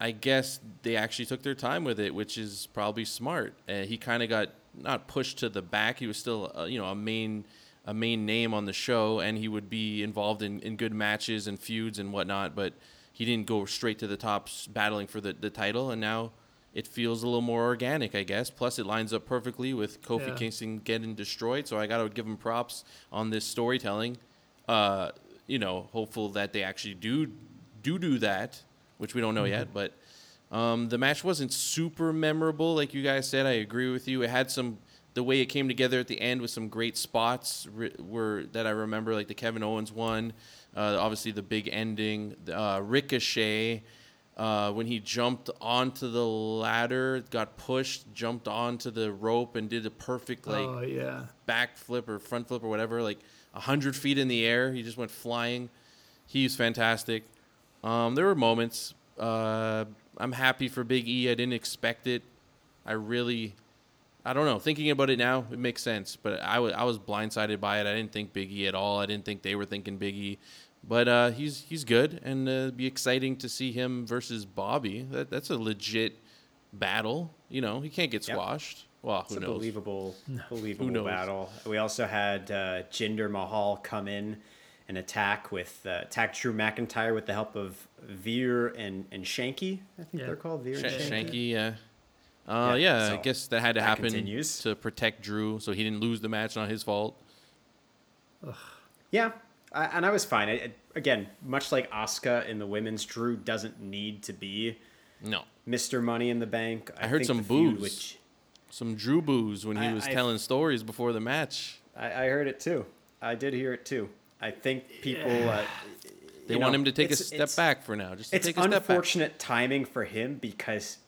I guess they actually took their time with it, which is probably smart. Uh, he kind of got not pushed to the back. He was still, uh, you know, a main a main name on the show, and he would be involved in, in good matches and feuds and whatnot. But he didn't go straight to the top battling for the, the title, and now it feels a little more organic, I guess. Plus, it lines up perfectly with Kofi Yeah. Kingston getting destroyed. So I got to give him props on this storytelling. Uh, you know, hopeful that they actually do do do that, which we don't know yet. But um, the match wasn't super memorable, like you guys said. I agree with you. It had some the way it came together at the end with some great spots ri- were that I remember, like the Kevin Owens one, uh, obviously the big ending, uh, Ricochet. Uh, when he jumped onto the ladder, got pushed, jumped onto the rope, and did a perfect like oh yeah. back flip or front flip or whatever, like a hundred feet in the air. He just went flying. He's fantastic. Um, there were moments. Uh, I'm happy for Big E. I didn't expect it. I really, I don't know. Thinking about it now, it makes sense. But I wa- I was blindsided by it. I didn't think Big E at all. I didn't think they were thinking Big E. But uh, he's he's good, and uh, it'd be exciting to see him versus Bobby. That that's a legit battle. You know, he can't get Yep. squashed. Well, It's who a knows? believable, believable Who knows? battle. We also had uh, Jinder Mahal come in and attack with uh, attack Drew McIntyre with the help of Veer and and Shanky. I think Yeah. they're called Veer Sh- and Shanky. Shanky, yeah. Uh, Yeah, yeah, I guess that had to that happen continues. to protect Drew, so he didn't lose the match. Not his fault. Yeah, I, and I was fine. I, I- again, much like Asuka in the women's, Drew doesn't need to be No, Mr. Money in the Bank. I heard some boos. Which some Drew boos when he was telling stories before the match. I, I heard it too. I did hear it too. I think people. Uh, They want know, him to take a step back for now, just to It's take a step back. unfortunate timing for him because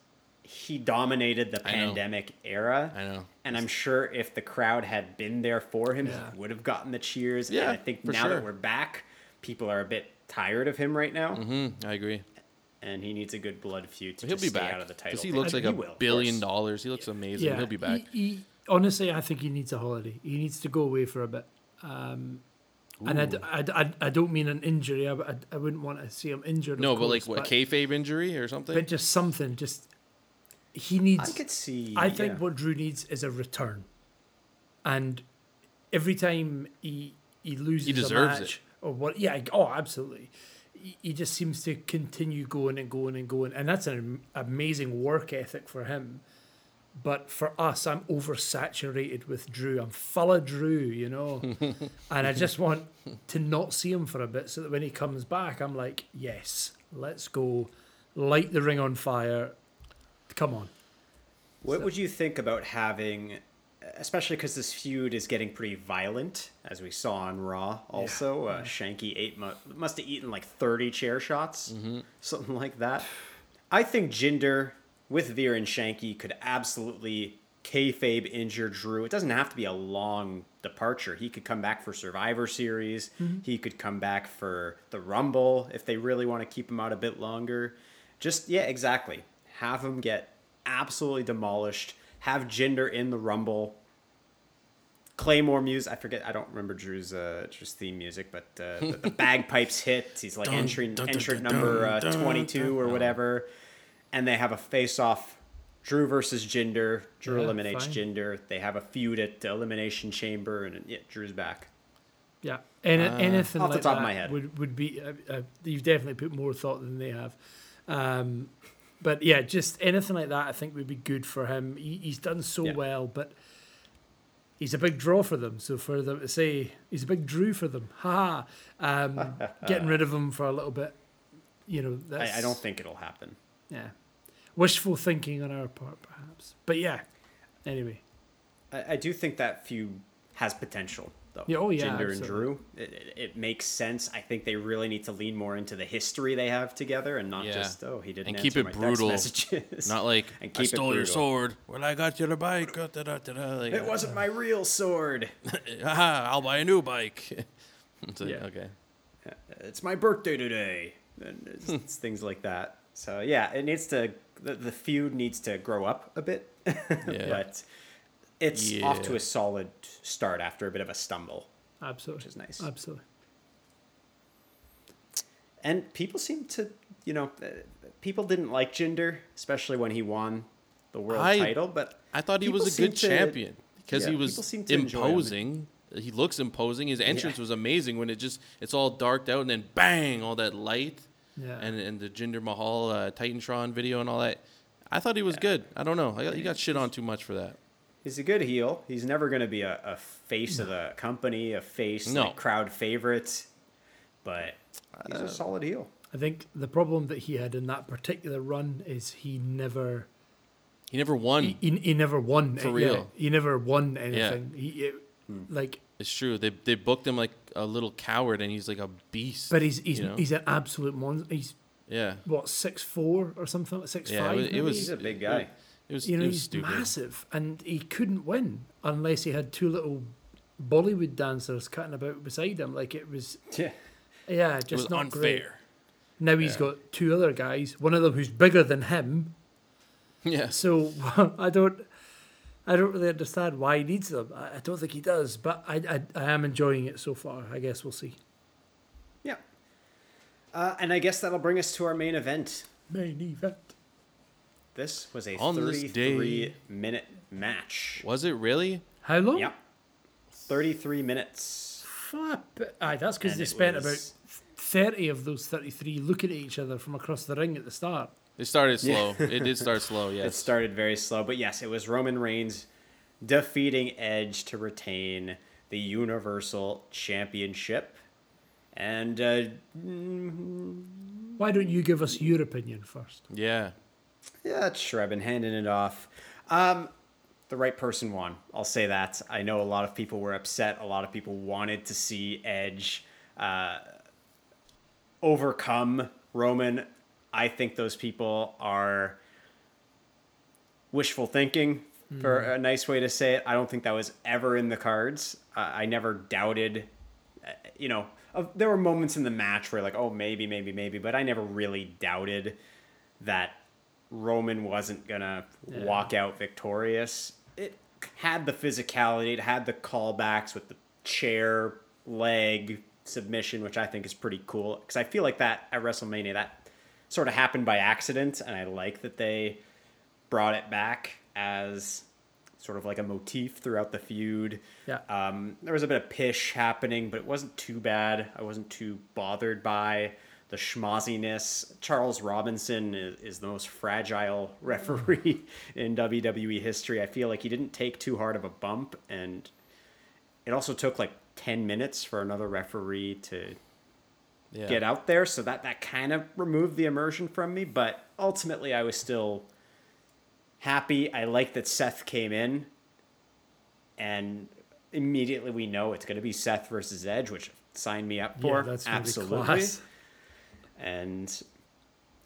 he dominated the I pandemic era. I know. And I'm sure if the crowd had been there for him, Yeah. he would have gotten the cheers. Yeah, and I think for now sure. that we're back, people are a bit tired of him right now, hmm I agree. and he needs a good blood feud to He'll just be stay back out of the title. because he looks And like he a will, billion dollars. He looks amazing. Yeah, He'll be back. He, he, honestly, I think he needs a holiday. He needs to go away for a bit. Um, and I don't mean an injury. I, I, I wouldn't want to see him injured. no, of but like course, what kayfabe injury or something. But just something. Just he needs. I could see. I think yeah. what Drew needs is a return. And every time he he loses he deserves a it. match or what yeah, oh absolutely. He, he just seems to continue going and going and going and that's an amazing work ethic for him. But for us, I'm oversaturated with Drew. I'm full of Drew, you know. [laughs] and I just want to not see him for a bit so that when he comes back, I'm like, yes, let's go. Light the ring on fire. Come on. What So- would you think about having, especially because this feud is getting pretty violent, as we saw on Raw? Also, uh, Shanky ate must have eaten like thirty chair shots, something like that. I think Jinder with Veer and Shanky could absolutely kayfabe injure Drew. It doesn't have to be a long departure. He could come back for Survivor Series. He could come back for the Rumble if they really want to keep him out a bit longer. Just yeah, exactly. Have him get absolutely demolished. Have Jinder in the Rumble. Claymore music. I forget. I don't remember Drew's uh, Drew's theme music, but uh, the, the [laughs] bagpipes hit. He's like entering entrant number uh, twenty two or whatever, and they have a face off. Drew versus Jinder. Drew Yeah, eliminates fine. Jinder. They have a feud at the Elimination Chamber, and yeah, Drew's back. Yeah, anything Uh, off the like top of my head. would would be. Uh, uh, you've definitely put more thought than they have, um, but yeah, just anything like that, I think would be good for him. He, he's done so Yeah. well, but he's a big draw for them. So for them to say he's a big drew for them, [laughs] ha, um, [laughs] getting rid of him for a little bit, you know, that's, I, I don't think it'll happen. Yeah, wishful thinking on our part, perhaps. But yeah, anyway, I, I do think that feud has potential, though. Yeah, oh, yeah, Jinder and. Drew. It, it, it makes sense. I think they really need to lean more into the history they have together and not Yeah. just oh he didn't And keep answer it my text brutal, messages. Not like [laughs] And I keep it stole your sword. when I got your bike. uh, da, da, da, da, like, it wasn't my real sword. [laughs] I'll buy a new bike. [laughs] It's like, Yeah. Okay. it's my birthday today. And it's, it's things like that. So yeah, it needs to the, the feud needs to grow up a bit, but it's off to a solid start after a bit of a stumble. absolutely, is nice. Absolutely. And people seem to, you know, uh, people didn't like Jinder, especially when he won the world I- title. But I thought he was a good to- champion because yeah, he was seem to enjoy him. imposing. He looks imposing. His entrance Yeah. was amazing when it just it's all darked out and then bang, all that light. Yeah. And and the Jinder Mahal uh, Titantron video and all that. I thought he was good. I don't know. I he got shit on too much for that. He's a good heel. He's never going to be a, a face of the company, a face No. like crowd favorite. but he's a uh, solid heel. I think the problem that he had in that particular run is he never He never won. he, he, he never won For yeah, real. he never won anything. He it, hmm. like it's true. They they booked him like a little coward, and he's like a beast. but he's he's you know? he's an absolute monster. He's yeah, what six four or something six Yeah, it five. was- it was- He's a big guy. it was you know it was he's stupid. massive and he couldn't win unless he had two little Bollywood dancers cutting about beside him. Like it was [laughs] Yeah. yeah It just was not unfair. great. Now he's got two other guys, one of them who's bigger than him. Yeah, So [laughs] I don't, I don't really understand why he needs them. I, I don't think he does, but I, I, I am enjoying it so far. I guess we'll see. Yeah. Uh, and I guess that'll bring us to our main event. Main event. This was a On this 33 day- minute match. was it really? How long? Yep. 33 minutes. Flip. Aye, that's because they spent was- about thirty of those thirty-three looking at each other from across the ring at the start. It started Yeah. slow. it did [laughs] start slow. Yes. It started very slow, but yes, it was Roman Reigns defeating Edge to retain the Universal Championship. And uh, Why don't you give us your opinion first? Yeah. Yeah, it's been handing it off. Um, the right person won. I'll say that. I know a lot of people were upset. A lot of people wanted to see Edge uh, overcome Roman. I think those people are wishful thinking, for a nice way to say it. I don't think that was ever in the cards. Uh, I never doubted, uh, you know, of, there were moments in the match where like, oh, maybe, maybe, maybe, but I never really doubted that Roman wasn't gonna walk out victorious. It had the physicality, it had the callbacks with the chair leg submission, which I think is pretty cool. Because I feel like that at WrestleMania, that sort of happened by accident, and I like that they brought it back as sort of like a motif throughout the feud. Yeah. Um, there was a bit of pish happening, but it wasn't too bad. I wasn't too bothered by the schmozziness. Charles Robinson is, is the most fragile [laughs] referee in WWE history. I feel like he didn't take too hard of a bump, and it also took like 10 minutes for another referee to Yeah. get out there. So that, that kind of removed the immersion from me. But ultimately, I was still happy. I like that Seth came in, and immediately we know it's going to be Seth versus Edge, which sign me up for. yeah, that's Absolutely. Class. And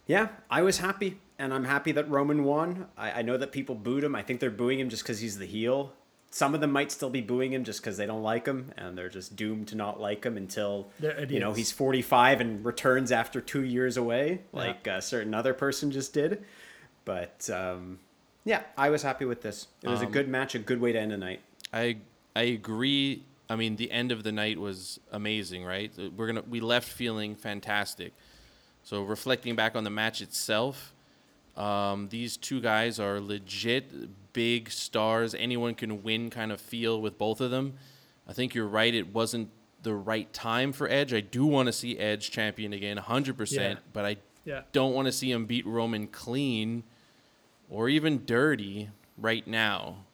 yeah, I was happy, and I'm happy that Roman won. I, I know that people booed him. I think they're booing him just because he's the heel. Some of them might still be booing him just because they don't like him, and they're just doomed to not like him until you know he's 45 and returns after two years away, like a certain other person just did. But um, yeah, I was happy with this. It was a Um, good match, a good way to end a night. I I agree. I mean, the end of the night was amazing, right? We're gonna we left feeling fantastic. So reflecting back on the match itself, um, these two guys are legit big stars. Anyone can win, kind of feel with both of them. I think you're right. It wasn't the right time for Edge. I do want to see Edge champion again, 100%. Yeah. But I Yeah. don't want to see him beat Roman clean or even dirty right now.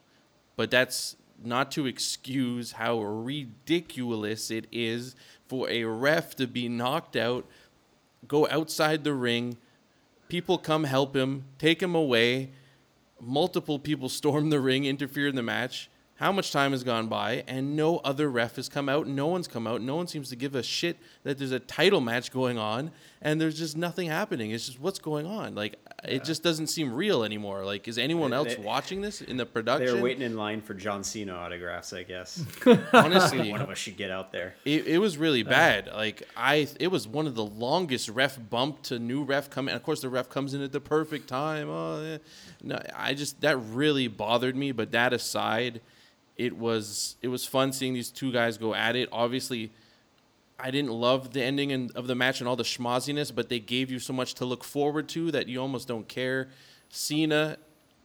But that's not to excuse how ridiculous it is for a ref to be knocked out, go outside the ring, people come help him, take him away, multiple people [laughs] storm the ring, interfere in the match. How much time has gone by and no other ref has come out? No one's come out. No one seems to give a shit that there's a title match going on and there's just nothing happening. It's just what's going on? Like it just doesn't seem real anymore. Like is anyone else they- watching this in the production? They production? were waiting in line for John Cena autographs, I guess. [laughs] Honestly, One of us should get out there. It, it was really uh. bad. Like I, it was one of the longest ref bump to new ref coming. Of course, the ref comes in at the perfect time. Oh, yeah. no, I just that really bothered me. But that aside, it was it was fun seeing these two guys go at it. Obviously, I didn't love the ending and of the match and all the schmozziness, but they gave you so much to look forward to that you almost don't care. Cena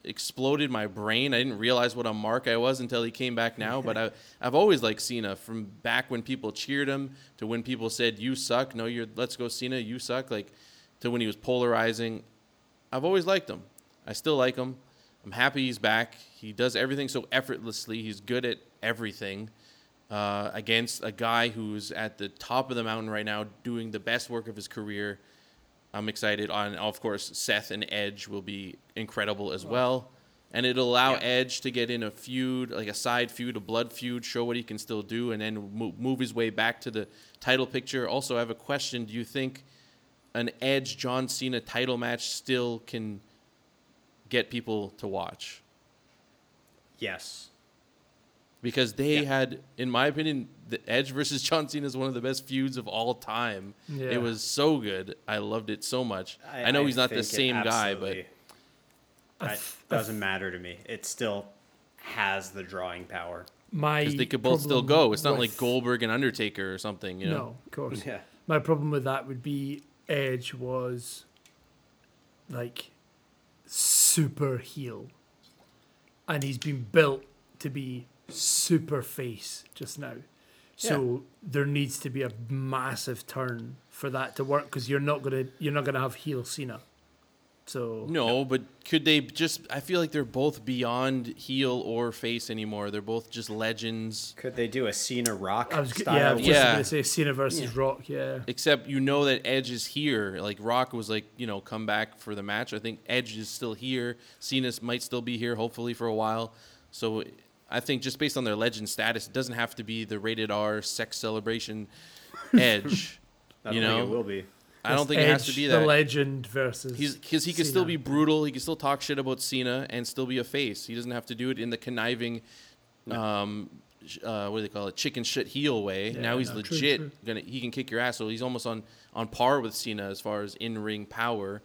exploded my brain. I didn't realize what a mark I was until he came back now. But I, [laughs] I've always liked Cena from back when people cheered him to when people said "You suck." No, you're. Let's go, Cena. You suck. Like to when he was polarizing. I've always liked him. I still like him. I'm happy he's back. He does everything so effortlessly. He's good at everything. Uh, against a guy who's at the top of the mountain right now, doing the best work of his career. I'm excited. On of course, Seth and Edge will be incredible as well, and it'll allow Yeah. Edge to get in a feud, like a side feud, a blood feud, show what he can still do, and then move his way back to the title picture. Also, I have a question: Do you think an Edge John Cena title match still can get people to watch? Yes. Because they Yeah. had, in my opinion, the Edge versus John Cena is one of the best feuds of all time. Yeah. It was so good. I loved it so much. I, know he's not the same guy, but It doesn't matter to me. It still has the drawing power. My because they could both still go. It's not like Goldberg and Undertaker or something, you know. No, of course. Yeah. My problem with that would be Edge was like super heel, and he's been built to be super face just now. So there needs to be a massive turn for that to work because you're not gonna you're not gonna have heel Cena. So No, but could they just? I feel like they're both beyond heel or face anymore. They're both just legends. Could they do a Cena Rock I was style? yeah, I was just Yeah. gonna say Cena versus Yeah. Rock. Yeah, Except you know that Edge is here. Like Rock was like, you know, come back for the match. I think Edge is still here. Cena might still be here, hopefully for a while. So I think just based on their legend status, it doesn't have to be the rated R sex celebration [laughs] Edge. I don't you think know, it will be. I don't It's think it has to Edge, be the legend versus. Because he can still be brutal. He can still talk shit about Cena and still be a face. He doesn't have to do it in the conniving, um, uh, what do they call it, chicken shit heel way. Yeah, now he's no, true, legit. true. Gonna he can kick your ass. So he's almost on on par with Cena as far as in ring power.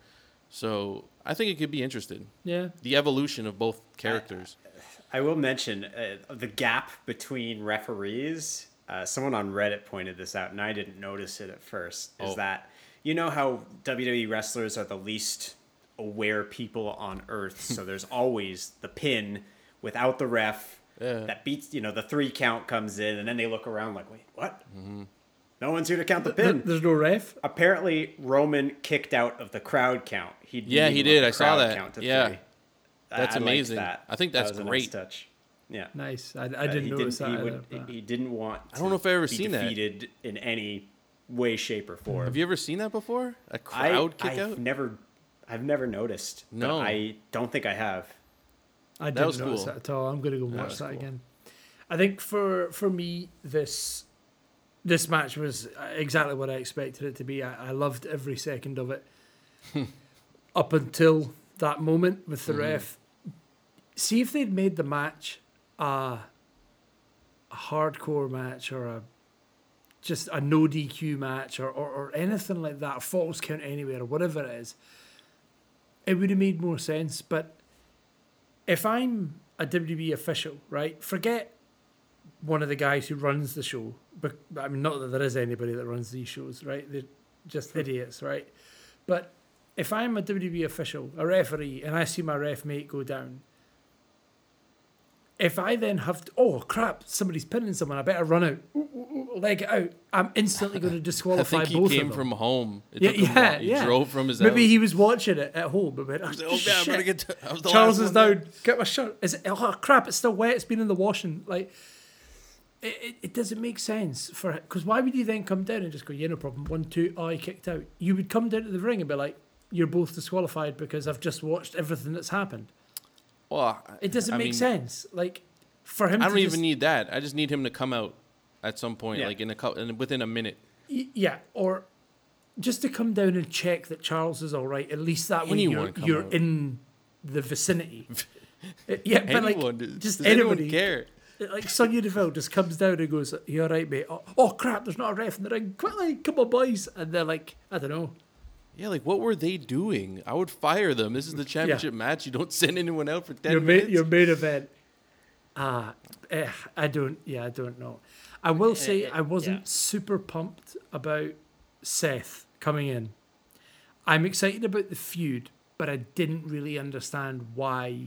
So I think it could be interesting. yeah. The evolution of both characters. I will mention uh, the gap between referees. Uh, someone on Reddit pointed this out, and I didn't notice it at first. Is Oh. that you know how WWE wrestlers are the least aware people on earth? so [laughs] there's always the pin without the ref Yeah. that beats. You know, the three count comes in, and then they look around like, "Wait, what? Mm-hmm. No one's here to count the pin." There's no ref. Apparently, Roman kicked out of the crowd count. He didn't Yeah, he did. I saw that. count Yeah. three. That's I amazing. that. I think That that's was a nice great. touch. Yeah. Nice. I, I Uh, didn't he notice didn't, that. he, either, would, but- he didn't want. I don't know if I've ever be seen that. defeated in any way, shape, or form. Have you ever seen that before? A crowd kick I've out? never, I've never noticed. but No. I don't think I have. I didn't was notice cool. that at all. I'm gonna go watch was that cool. again. I think for for me this this match was exactly what I expected it to be. I, I loved every second of it [laughs] up until that moment with Mm-hmm. the ref. See if they'd made the match a, a hardcore match or a just a no DQ match or, or, or anything like that, a false count anywhere or whatever it is, it would have made more sense. But if I'm a WWE official, right, forget one of the guys who runs the show. But I mean, not that there is anybody that runs these shows, right? They're just hmm. idiots, right? But if I'm a WWE official, a referee, and I see my ref mate go down, if I then have to, oh crap, somebody's pinning someone, I better run out, ooh, ooh, ooh, leg it out. I'm instantly going [laughs] to I disqualify think he both came of them. from home. It yeah, yeah, He yeah. drove from his Maybe house. he was watching it at home. But went, oh, oh, shit. get. To, I was the Charles is one there." down. Get my shirt. Is it? Oh crap! It's still wet. It's been in the washing. Like, it, it, it doesn't make sense for because why would you then come down and just go, yeah, no problem. One, two, oh, I kicked out. You would come down to the ring and be like, you're both disqualified because I've just watched everything that's happened. Well, It doesn't I make mean, sense. Like, for him, I don't even just- need that. I just need him to come out at some point, Yeah. like in a cou- in, within a minute. Y- yeah, or just to come down and check that Charles is all right. At least that way Anyone you're, you're in the vicinity. Uh, yeah, but Anyone? like does, just does anybody. care? Like Sonya Deville just comes down and goes, "You all right, mate? Oh, oh crap! There's not a ref in the ring. Quickly, come on, boys!" And they're like, "I don't know." Yeah, like what were they doing? I would fire them. This is the [laughs] championship match. You don't [laughs] send anyone out for ten your main, minutes. your main event. Ah, eh, I don't. Yeah, I don't know. I will say I wasn't yeah. super pumped about Seth coming in. I'm excited about the feud, but I didn't really understand why.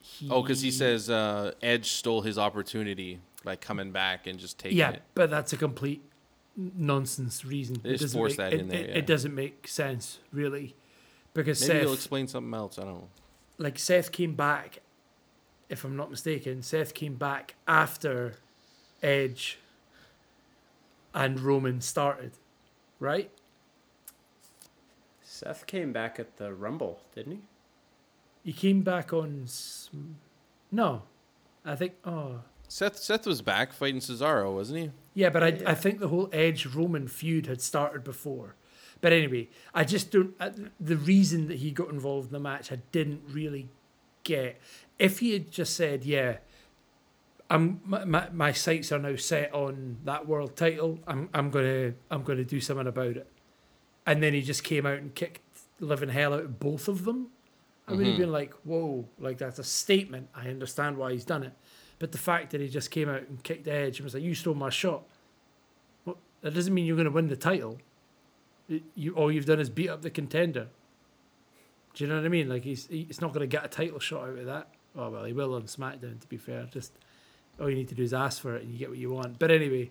He, Oh, because he says uh, Edge stole his opportunity by coming back and just taking Yeah, it. but that's a complete n- nonsense reason. They just doesn't force make, that it, in there, It, yeah. it doesn't make sense really, because Maybe he'll explain something else. I don't know. like Seth came back, if I'm not mistaken, Seth came back after Edge and Roman started, right? Seth came back at the Rumble, didn't he? He came back on. No, I think. Oh, Seth Seth was back fighting Cesaro, wasn't he? Yeah, but I I think the whole Edge Roman feud had started before. But anyway, I just don't. Uh, the reason that he got involved in the match, I didn't really get. If he had just said, "Yeah, I'm my, my, my sights are now set on that world title. I'm I'm gonna I'm gonna do something about it," and then he just came out and kicked living hell out of both of them, I would have been like, "Whoa!" Like that's a statement. I understand why he's done it, but the fact that he just came out and kicked the Edge and was like, "You stole my shot," well, that doesn't mean you're going to win the title. It- You all you've done is beat up the contender. Do you know what I mean? Like he's he- he's not going to get a title shot out of that. Oh well, he will on SmackDown. To be fair, just all you need to do is ask for it, and you get what you want. But anyway,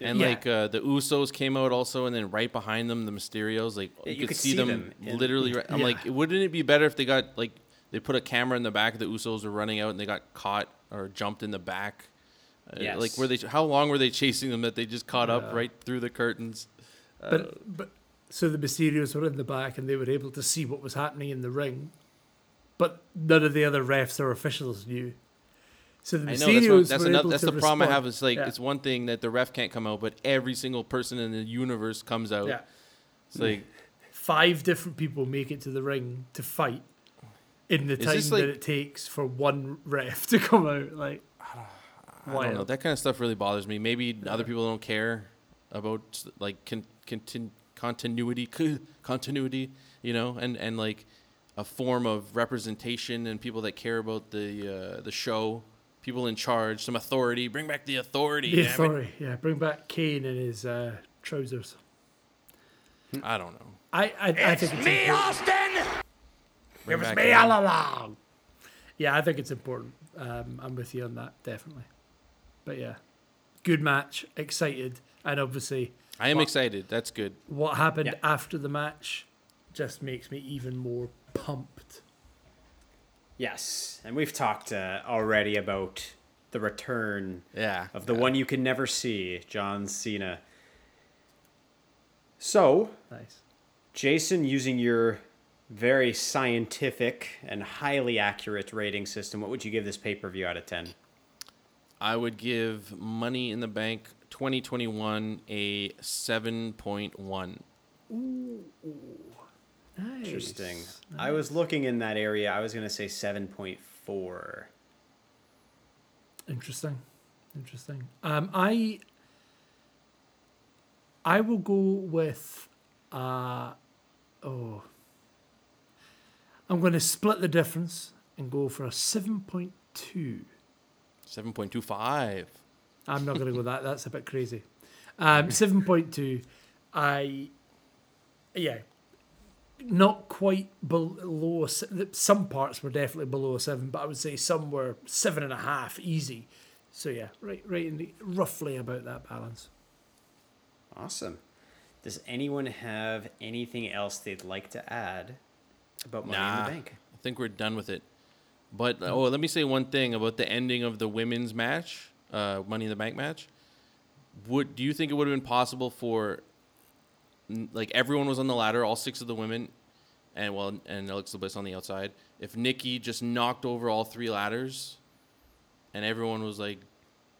And Yeah. like uh, the Usos came out also, and then right behind them, the Mysterios, like Yeah, you, could, see, them, in- literally. Right, I'm Yeah. like, wouldn't it be better if they got like they put a camera in the back of the Usos were running out and they got caught or jumped in the back? Uh, Like were they? How long were they chasing them that they just caught Yeah. up right through the curtains? But but so the Mysterios were in the back and they were able to see what was happening in the ring, but none of the other refs or officials knew. So the I know that's, what, that's were another. able That's to the problem I have. Is like Yeah. it's one thing that the ref can't come out, but every single person in the universe comes out. Yeah, It's like five different people make it to the ring to fight in the time this that it takes for one ref [laughs] to come out. Like, I don't know. That kind of stuff really bothers me. Maybe other people don't care about like con- contin- continuity, [laughs] continuity, you know, and and like a form of representation and people that care about the uh, the show, people in charge, some authority. Bring back the authority. the damn authority, yeah, bring back Kane and his uh, trousers. I don't know. I I, I think it's Me, important. Austin! Bring It was me all along. Yeah, I think it's important. Um, I'm with you on that, definitely. But yeah, good match, excited, and obviously I am Well- excited. That's good. what happened Yeah. after the match just makes me even more pumped. Yes, and we've talked uh, already about the return Yeah. of the one you can never see, John Cena. So, Nice. Jason, using your very scientific and highly accurate rating system, what would you give this pay per view out of 10? I would give Money in the Bank 2021 a 7.1. Ooh. Nice. Interesting. I was looking in that area. I was going to say 7.4. Interesting. Interesting. Um, I I will go with uh oh. I'm going to split the difference and go for a 7.2. 7.25. I'm not going to go that. That's a bit crazy. [laughs] Um, 7.2. I, yeah, not quite below. Some parts were definitely below a seven, but I would say some were seven and a half, easy. So yeah, right, right in the roughly about that balance. Awesome. Does anyone have anything else they'd like to add about Money in Nah, the Bank? I think we're done with it. But oh, let me say one thing about the ending of the women's match, uh, Money in the Bank match. Would do you think it would have been possible for, like everyone was on the ladder, all six of the women, and well, and Alexa Bliss on the outside. If Nikki just knocked over all three ladders, and everyone was like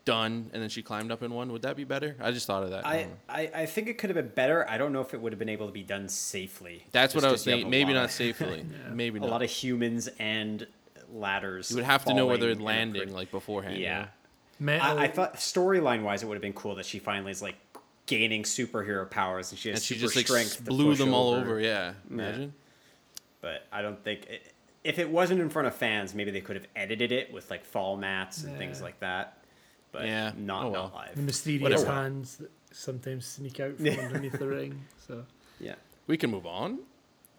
done, and then she climbed up in one, would that be better? I just thought of that. I I. I, I think it could have been better. I don't know if it would have been able to be done safely. That's what i was you have saying. Maybe not of- [laughs] safely. Maybe not. A lot of humans and ladders. you would have to know where they're landing crit- like beforehand. you Yeah. know? Metal, I, I thought storyline wise, it would have been cool that she finally is like gaining superhero powers and she has and she super just like strength. s- to blew them all over. Yeah, imagine. But I don't think it, if it wasn't in front of fans, maybe they could have edited it with like fall mats and things like that. But Yeah. not Oh, well. not live. the mysterious Whatever. hands that sometimes sneak out from underneath the ring. So [laughs] Yeah. We can move on.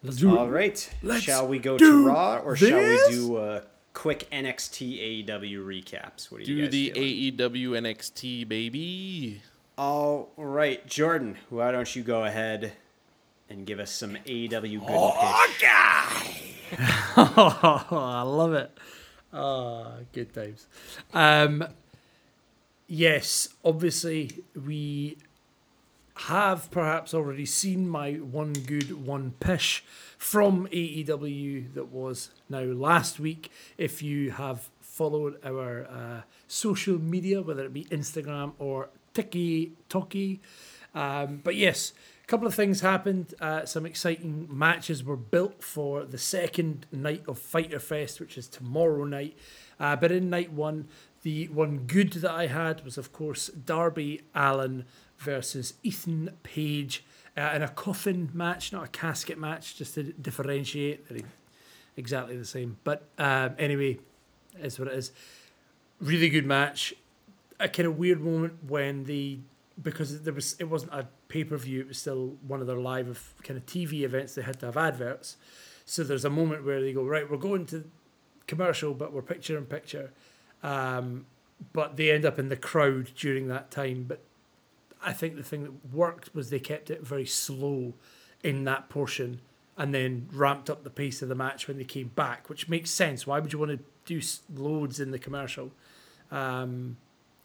let's do All it. right. Let's shall we go to Raw or shall we do a quick NXT AEW recaps? What do you Do guys the feeling? AEW NXT baby. All right, Jordan. Why don't you go ahead and give us some AEW good and pitch? [laughs] Oh, I love it. Oh, good times. Um, yes, obviously we have perhaps already seen my one good, one pish from AEW that was now last week. If you have followed our uh, social media, whether it be Instagram or Tiki Toki. Um, but yes, a couple of things happened. Uh, some exciting matches were built for the second night of Fyter Fest, which is tomorrow night. Uh, but in night one, the one good that I had was, of course, Darby Allin versus Ethan Page uh, in a coffin match, not a casket match, just to differentiate. Exactly the same. But um, anyway, is what it is. Really good match. A kind of weird moment when the because there was it wasn't a pay per view. It was still one of their live kind of TV events. They had to have adverts. So there's a moment where they go right. We're going to commercial, but we're picture in picture. Um, but they end up in the crowd during that time. But I think the thing that worked was they kept it very slow in that portion and then ramped up the pace of the match when they came back, which makes sense. Why would you want to do loads in the commercial um,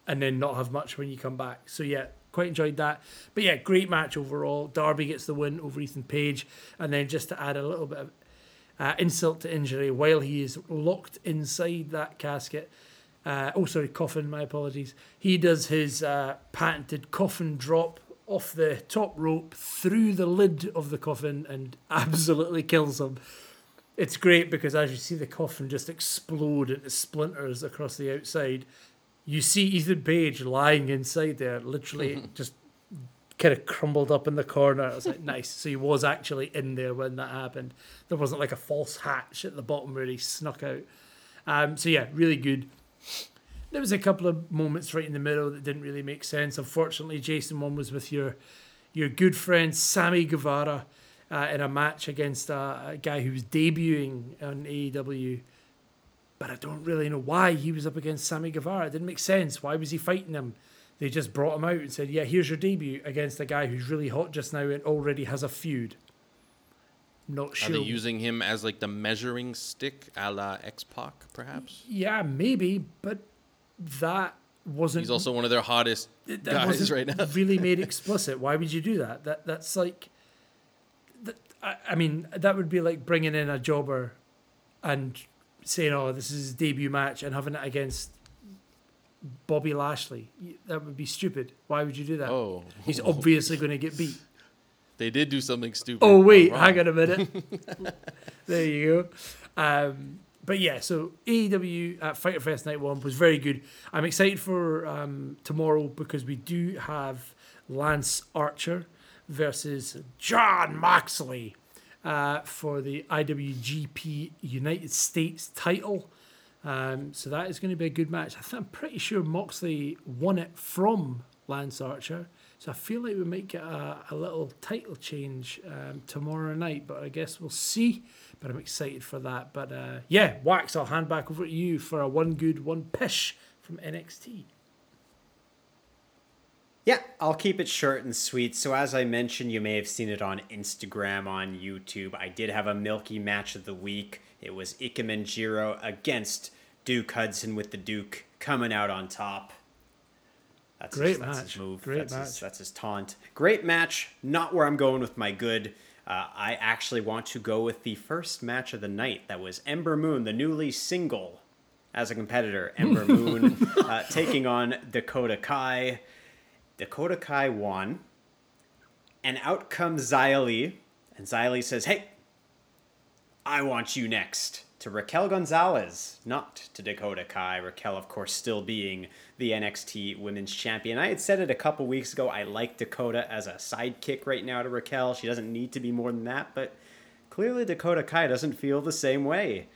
and then not have much when you come back? So, yeah, quite enjoyed that. But yeah, great match overall. Darby gets the win over Ethan Page. And then just to add a little bit of uh, insult to injury, while he is locked inside that casket, uh, oh, sorry, coffin, my apologies. He does his uh, patented coffin drop off the top rope through the lid of the coffin and [laughs] absolutely kills him. It's great because as you see the coffin just explode into splinters across the outside, you see Ethan Page lying inside there, literally [laughs] just kind of crumbled up in the corner. I was like, nice. So he was actually in there when that happened. There wasn't like a false hatch at the bottom where he snuck out. Um, so yeah, really good. There was a couple of moments right in the middle that didn't really make sense. Unfortunately, Jason one was with your your good friend Sammy Guevara uh, in a match against a, a guy who was debuting on AEW. But I don't really know why he was up against Sammy Guevara. It didn't make sense. Why was he fighting him? They just brought him out and said, "Yeah, here's your debut against a guy who's really hot just now and already has a feud." Not sure. Are they using him as like the measuring stick, a la X Pac, perhaps? Yeah, maybe, but that wasn't. He's also one of their hottest that guys right now. [laughs] really made explicit. Why would you do that? That that's like. That, I, I mean, that would be like bringing in a jobber, and saying, "Oh, this is his debut match," and having it against Bobby Lashley. That would be stupid. Why would you do that? Oh, He's [laughs] obviously going to get beat. They did do something stupid. Oh wait, hang on a minute. [laughs] [laughs] there you go. Um, but yeah, so AEW at Fyter Fest Night One was very good. I'm excited for um, tomorrow because we do have Lance Archer versus Jon Moxley uh, for the IWGP United States title. Um, so that is going to be a good match. I I'm pretty sure Moxley won it from Lance Archer. So I feel like we might get a, a little title change um, tomorrow night, but I guess we'll see. But I'm excited for that. But uh, yeah, Wax, I'll hand back over to you for a one good, one pish from NXT. Yeah, I'll keep it short and sweet. So, as I mentioned, you may have seen it on Instagram, on YouTube. I did have a milky match of the week. It was Ikemen Jiro against Duke Hudson with the Duke coming out on top. That's Great his, that's match. his move. Great that's His, that's his taunt. Great match. Not where I'm going with my good. Uh, I actually want to go with the first match of the night. That was Ember Moon, the newly single as a competitor. Ember [laughs] Moon uh, taking on Dakota Kai. Dakota Kai won. And out comes Li. And Li says, Hey, I want you next. To Raquel Gonzalez, not to Dakota Kai. Raquel, of course, still being the NXT Women's Champion. I had said it a couple weeks ago. I like Dakota as a sidekick right now to Raquel. She doesn't need to be more than that, but clearly Dakota Kai doesn't feel the same way.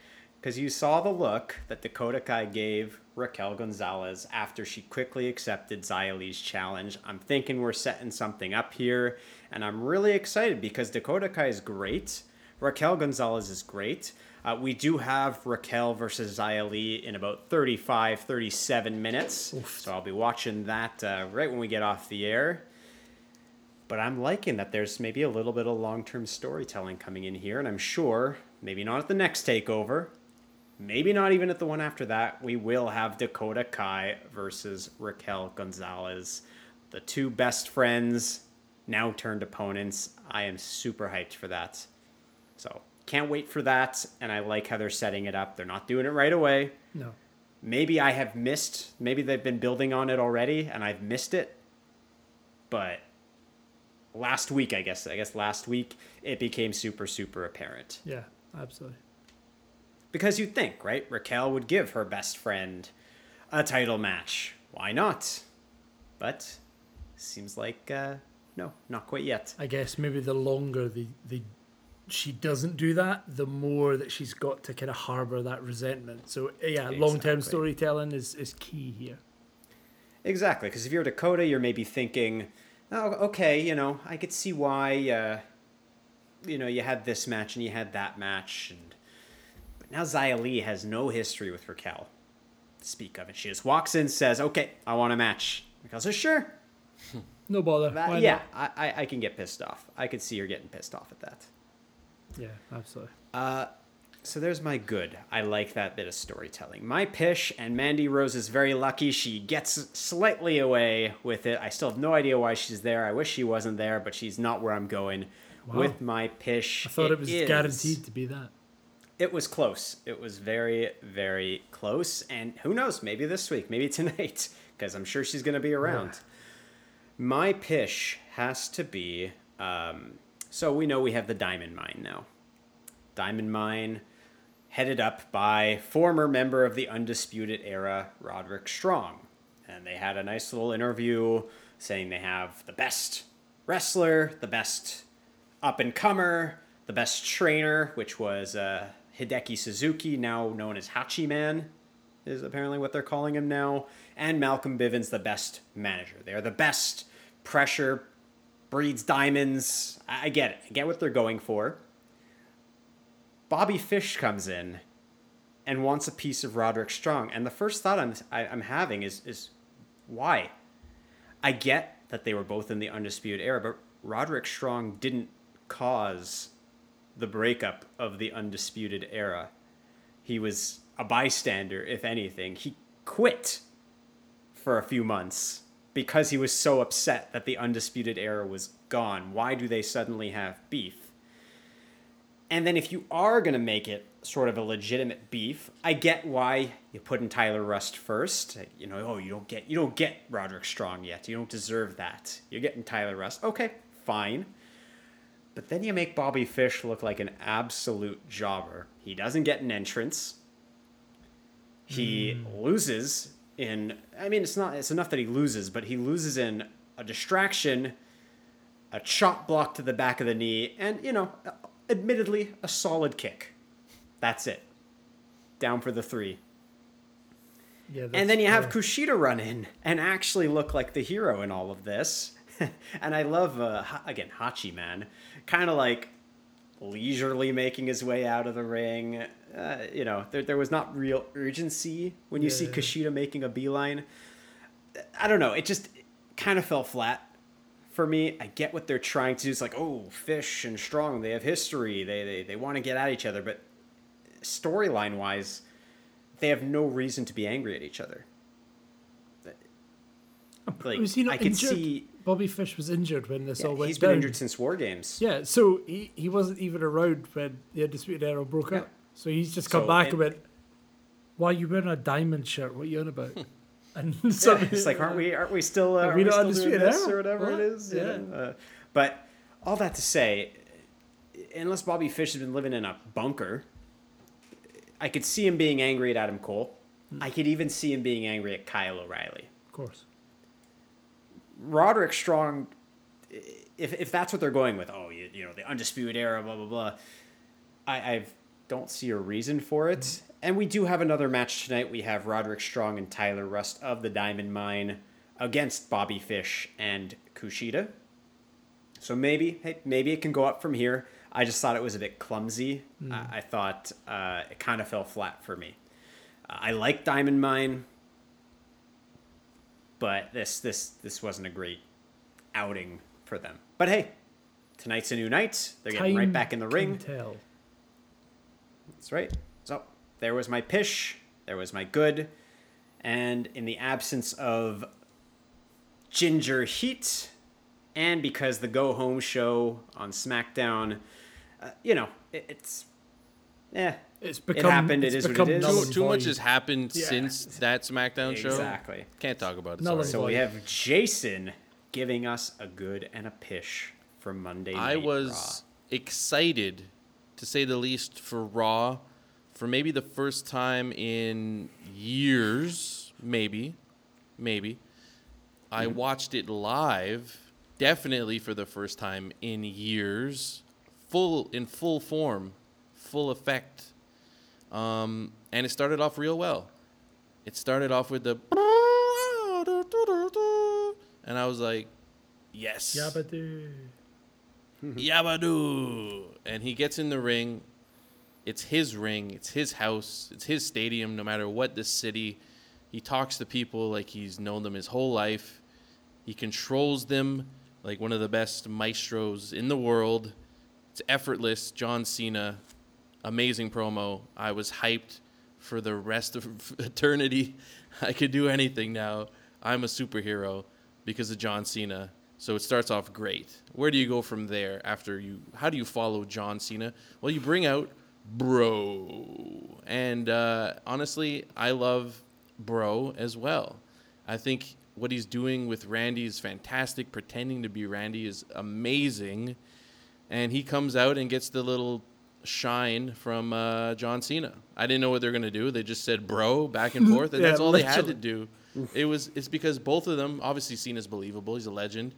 Because you saw the look that Dakota Kai gave Raquel Gonzalez after she quickly accepted Xia challenge. I'm thinking we're setting something up here, and I'm really excited because Dakota Kai is great. Raquel Gonzalez is great. Uh, we do have Raquel versus Xia Li in about 35, 37 minutes. So I'll be watching that uh, right when we get off the air. But I'm liking that there's maybe a little bit of long term storytelling coming in here, and I'm sure, maybe not at the next takeover, maybe not even at the one after that, we will have Dakota Kai versus Raquel Gonzalez. The two best friends, now turned opponents. I am super hyped for that. So can't wait for that. And I like how they're setting it up. They're not doing it right away. No. Maybe I have missed, maybe they've been building on it already and I've missed it. But last week, I guess, I guess last week, it became super, super apparent Yeah, absolutely. because you'd think, right? Raquel would give her best friend a title match. Why not? But seems like uh, no, not quite yet. I guess maybe the longer the, the she doesn't do that, the more that she's got to kind of harbor that resentment. So yeah, long term storytelling is, is key here. Exactly, because if you're Dakota, you're maybe thinking, oh, okay, you know, I could see why, uh, you know, you had this match and you had that match, and but now Xia Li has no history with Raquel. To speak of it, she just walks in, says, "Okay, I want a match." Raquel says, "Sure." [laughs] No bother. That- yeah. I, I, I can get pissed off. I could see her getting pissed off at that. Yeah, absolutely. So there's my good. I like that bit of storytelling. My pish, and Mandy Rose is very lucky. She gets slightly away with it. I still have no idea why she's there. I wish she wasn't there, but she's not where I'm going Wow. with my pish. I thought it, was is- guaranteed to be that. It was close. It was very, very close. And who knows? Maybe this week, maybe [laughs] tonight, because I'm sure she's going to be around. My pish has to be. Um, so we know we have the Diamond Mine now. Diamond Mine, headed up by former member of the Undisputed Era, Roderick Strong. And they had a nice little interview saying they have the best wrestler, the best up and comer, the best trainer, which was uh, Hideki Suzuki, now known as Hachiman, is apparently what they're calling him now, and Malcolm Bivens, the best manager. They're the best pressure, breeds diamonds. I I get it. I get what they're going for. Bobby Fish comes in and wants a piece of Roderick Strong, and the first thought I'm I, I'm having is is why? I get that they were both in the undisputed era, but Roderick Strong didn't cause the breakup of the undisputed era. He was a bystander, if anything. He quit for a few months because he was so upset that the undisputed era was gone. Why do they suddenly have beef? And then if you are going to make it sort of a legitimate beef, I get why you put in Tyler Rust first. You know, oh, you don't get you don't get Roderick Strong yet. You don't deserve that. You're getting Tyler Rust. Okay, fine. But then you make Bobby Fish look like an absolute jobber. He doesn't get an entrance. He hmm. loses in I mean it's not it's enough that he loses, but he loses in a distraction, a chop block to the back of the knee, and you know, admittedly a solid kick. That's it. Down for the 3. Yeah, And then you have uh, Kushida run in and actually look like the hero in all of this. [laughs] and I love, uh, again, Hachiman, kind of like leisurely making his way out of the ring. Uh, you know, there, there was not real urgency when you see Yeah. Kushida making a beeline. I don't know. It just kind of fell flat for me. I get what they're trying to do. It's like, oh, Fish and Strong, they have history. They, they, they want to get at each other. But storyline wise, they have no reason to be angry at each other. Like, was he not I could injured? see Bobby Fish was injured when this yeah, all went he's been down. injured since War Games. Yeah, so he, he wasn't even around when the Undisputed Era broke Yeah. up. So he's just come So, back and- and went, Why are you wearing a diamond shirt? What are you on about? [laughs] and [laughs] Yeah, so it's like, aren't we? Aren't we still? Uh, Are we we not still doing this or whatever What? it is? you Yeah. Uh, but all that to say, unless Bobby Fish has been living in a bunker, I could see him being angry at Adam Cole. Hmm. I could even see him being angry at Kyle O'Reilly. Of course. Roderick Strong, if, if that's what they're going with, oh, you, you know, the undisputed era, blah, blah, blah, I I don't see a reason for it. And we do have another match tonight. We have Roderick Strong and Tyler Rust of the Diamond Mine against Bobby Fish and Kushida. So maybe, hey, maybe it can go up from here. I just thought it was a bit clumsy. I, I thought uh, it kind of fell flat for me. Uh, I like Diamond Mine but this this this wasn't a great outing for them. But hey, tonight's a new night. They're getting right back in the ring. Tell. That's right. So there was my pish, there was my good, and in the absence of Ginger Heat, and because the Go Home show on SmackDown, uh, you know, it, it's. Yeah, It's become. happened, it it's what it become is. null Too, too much has happened Yeah. since that SmackDown show. exactly. Can't talk about it. Sorry. So we have Jason giving us a good and a pish for Monday Night I was excited, to say the least, for Raw, for maybe the first time in years, maybe, maybe. I watched it live, definitely for the first time in years, full in full form, full effect, um, and it started off real well. It started off with the, [laughs] and I was like, yes, Yabba-doo. Mm-hmm. Yabadoo. And he gets in the ring. It's his ring. It's his house. It's his stadium, no matter what the city. He talks to people like he's known them his whole life. He controls them like one of the best maestros in the world. It's effortless. John Cena, amazing promo. I was hyped for the rest of [laughs] eternity. I could do anything now. I'm a superhero because of John Cena. So it starts off great. Where do you go from there after you how do you follow John Cena? Well, you bring out Bro. And uh, honestly, I love Bro as well. I think what he's doing with Randy is fantastic. Pretending to be Randy is amazing. And he comes out and gets the little shine from uh, John Cena. I didn't know what they're gonna do. They just said "bro" back and [laughs] forth, and Yeah, that's all they had to do. It was it's because both of them obviously Cena's believable. He's a legend,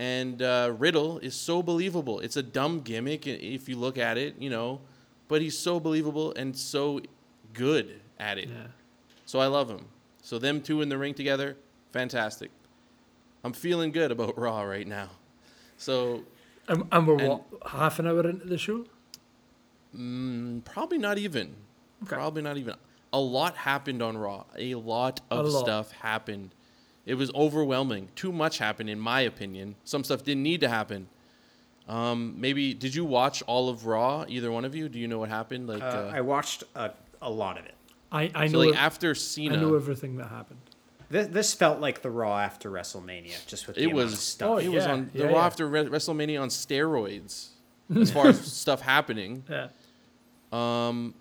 and uh, Riddle is so believable. It's a dumb gimmick if you look at it, you know, but he's so believable and so good at it. Yeah. So I love him. So them two in the ring together, fantastic. I'm feeling good about Raw right now. So And, and we're And- what half an hour into the show. Mm, probably not even. Okay. Probably not even. A lot happened on Raw. A lot of A lot. stuff happened. It was overwhelming. Too much happened, in my opinion. Some stuff didn't need to happen. Um, maybe did you watch all of Raw? Either one of you? Do you know what happened? Like, Uh, uh, I watched a, a lot of it. I I so know like ev- after Cena. I Cena, know everything that happened. This, this felt like the Raw after WrestleMania, just with the it was of stuff. Oh, it was yeah, on the yeah, Raw yeah. after Re- WrestleMania on steroids, [laughs] as far as stuff happening. Yeah. Um,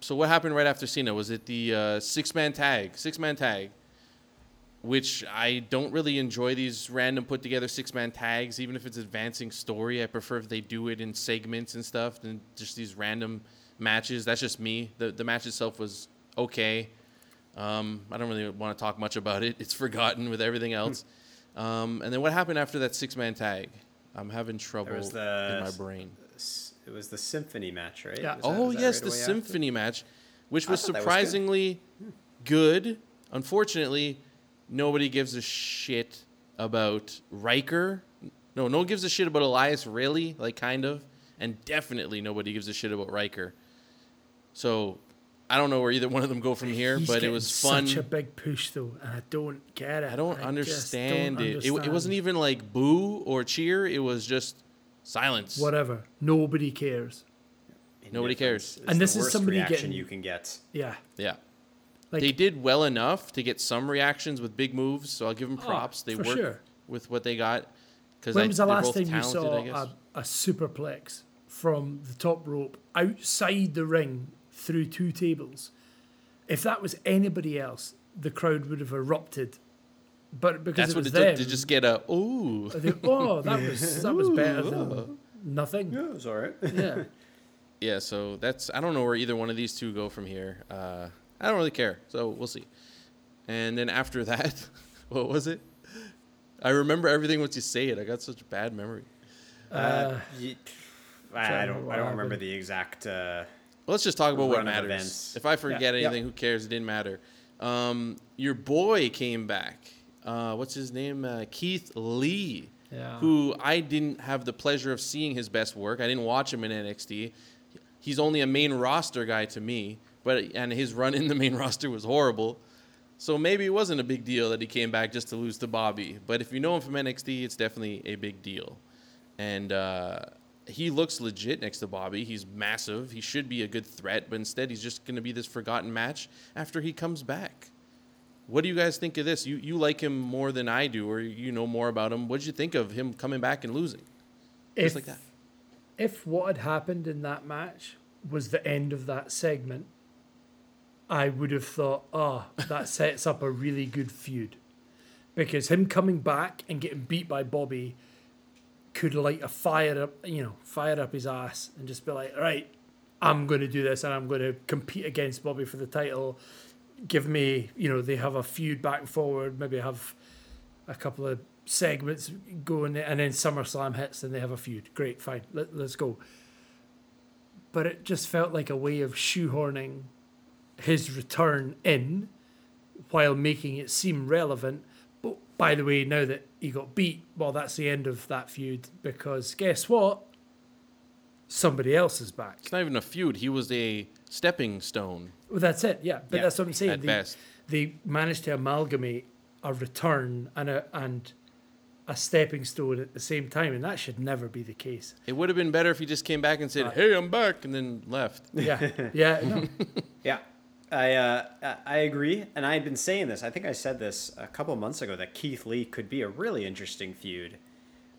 so what happened right after Cena? Was it the uh, six man tag? Six man tag, which I don't really enjoy these random put together six man tags, even if it's advancing story. I prefer if they do it in segments and stuff than just these random matches. That's just me. The the match itself was okay. Um, I don't really want to talk much about it. It's forgotten with everything else. um, and then what happened after that six man tag? I'm having trouble the- in my brain. It was the symphony match, right? Yeah. That- Oh that yes, right the away after? symphony match, which was thought that was good. surprisingly good. Unfortunately, nobody gives a shit about Ryker. No, no one gives a shit about Elias, really, like kind of, and definitely nobody gives a shit about Ryker. So, I don't know where either one of them go from here, He's but it was fun. Such a big push though, and I don't get it. I don't just understand don't it. it. It wasn't even like boo or cheer. It was just silence. whatever. Nobody cares. Nobody Indifference cares. And the this is worst somebody reaction getting- you can get. Yeah. Yeah. Like they did well enough to get some reactions with big moves, so I'll give them Oh, props. they worked sure. with what they got. Because When was the they're last both time you talented, saw I guess. a, a superplex from the top rope outside the ring through two tables? If that was anybody else, the crowd would have erupted. But because That's it what was it them, took to just get a ooh. they- oh, that was that was better [laughs] than nothing. Yeah, it was all right. Yeah. [laughs] Yeah, so that's I don't know where either one of these two go from here. Uh, I don't really care, so we'll see. And then after [laughs] that, what was it? I remember everything once you say it. I got such a bad memory. Uh, ye- I, I don't. remember I don't remember the exact. Uh, Well, let's just talk about what matters. events. If I forget Yeah. anything, Yep. who cares? It didn't matter. Um, your boy came back. Uh, what's his name? Uh, Keith Lee. Yeah. Who I didn't have the pleasure of seeing his best work. I didn't watch him in NXT. He's only a main roster guy to me, but and his run in the main [laughs] roster was horrible. So maybe it wasn't a big deal that he came back just to lose to Bobby. But if you know him from NXT, it's definitely a big deal. And uh, he looks legit next to Bobby. He's massive. He should be a good threat, but instead he's just going to be this forgotten match after he comes back. What do you guys think of this? You you like him more than I do, or you know more about him. What did you think of him coming back and losing? if, Just like that. if what had happened in that match was the end of that segment, I would have thought, oh, that sets up a really good feud. Because him coming back and getting beat by Bobby could light a fire up, you know, fire up his ass and just be like, right, I'm going to do this and I'm going to compete against Bobby for the title. Give me, you know, they have a feud back and forward, maybe have a couple of segments going, and then SummerSlam hits and they have a feud. Great, fine, Let, let's go. But it just felt like a way of shoehorning his return in while making it seem relevant. But by the way, now that he got beat, well, that's the end of that feud because guess what? Somebody else is back. It's not even a feud. He was a stepping stone. Well, that's it, yeah. But Yeah, that's what I'm saying. at they, best. they managed to amalgamate a return and a and a stepping stone at the same time, and that should never be the case. It would have been better if he just came back and said, uh, "Hey, I'm back," and then left. Yeah, [laughs] yeah, no. Yeah, I uh, I- agree, and I had been saying this. I think I said this a couple months ago that Keith Lee could be a really interesting feud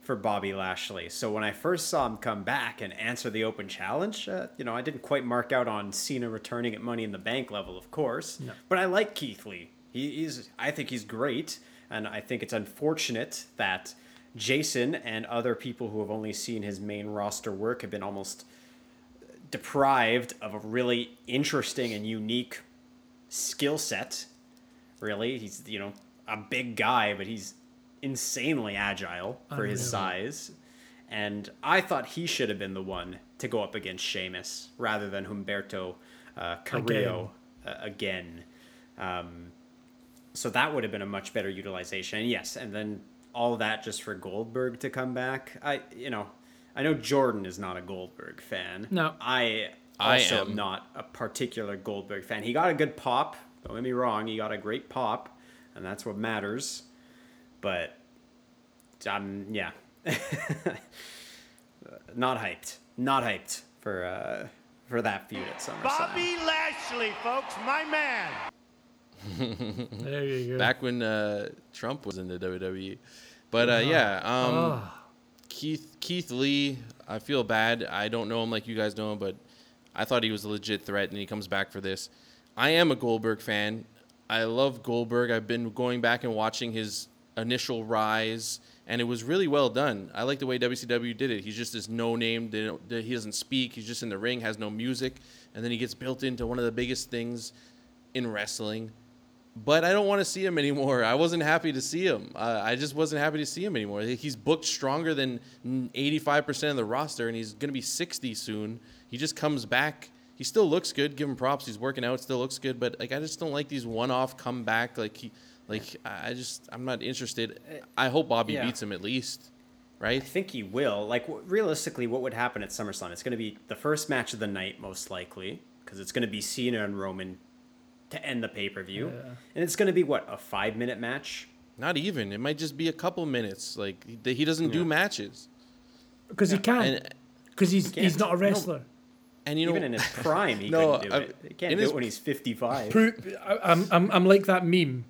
for Bobby Lashley. So when I first saw him come back and answer the open challenge, uh, you know, I didn't quite mark out on Cena returning at Money in the Bank level, of course. No. But I like Keith Lee. He, he's I think he's great, and I think it's unfortunate that Jason and other people who have only seen his main roster work have been almost deprived of a really interesting and unique skill set. Really, he's you know a big guy, but he's insanely agile for his size. And I thought he should have been the one to go up against Sheamus rather than Humberto uh, Carrillo again. Uh, again. Um, so that would have been a much better utilization. And yes, and then all that just for Goldberg to come back. I you know, I know Jordan is not a Goldberg fan. No. I I also am. am not a particular Goldberg fan. He got a good pop. Don't get me wrong. He got a great pop, and that's what matters. But um, yeah, [laughs] not hyped. Not hyped for uh, for that feud at SummerSlam. Bobby Lashley, folks, my man. There you go. Back when uh, Trump was in the WWE, but uh, yeah, um, Ah, Keith Keith Lee. I feel bad. I don't know him like you guys know him, but I thought he was a legit threat, and he comes back for this. I am a Goldberg fan. I love Goldberg. I've been going back and watching his initial rise, and it was really well done. I like the way WCW did it. He's just this no name. He doesn't speak. He's just in the ring, has no music, and then he gets built into one of the biggest things in wrestling. But I don't want to see him anymore. I wasn't happy to see him. Uh, I just wasn't happy to see him anymore. He's booked stronger than 85% of the roster, and he's going to be 60 soon. He just comes back. He still looks good. Give him props. He's working out. Still looks good. But like, I just don't like these one-off comeback. Like he, like I just, I'm not interested. I hope Bobby Yeah. beats him at least, Right? I think he will. Like realistically, what would happen at SummerSlam? It's going to be the first match of the night, most likely, because it's going to be Cena and Roman to end the pay per view, Yeah. and it's going to be what a five minute match. Not even. It might just be a couple minutes. Like he he doesn't do matches. because he can't. Because he's he's can't. not a wrestler. and you know, Even in his [laughs] prime, he No, couldn't do I- it. He can't do his- it when he's fifty five. Pro- I- I'm, I'm, I'm like that meme.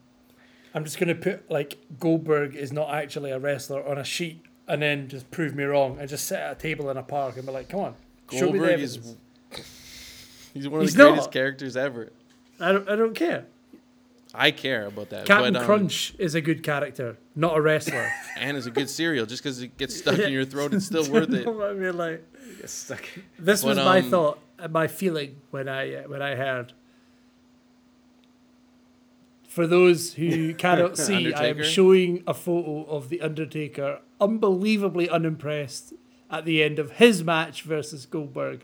I'm just gonna put like Goldberg is not actually a wrestler on a sheet, and then just prove me wrong, and just sit at a table in a park and be like, "Come on, show me the Goldberg is [laughs] he's one of He's the greatest not. characters ever. I don't, I don't care. I care about that. Captain but, um, Crunch is a good character, not a wrestler. [laughs] and is a good cereal. Just because [laughs] it gets stuck in your throat, it's still worth it. I mean, like Stuck. this But, was my um, thought, uh, my feeling when I uh, when I heard. For those who [laughs] cannot see, I am showing a photo of the Undertaker, unbelievably unimpressed at the end of his match versus Goldberg.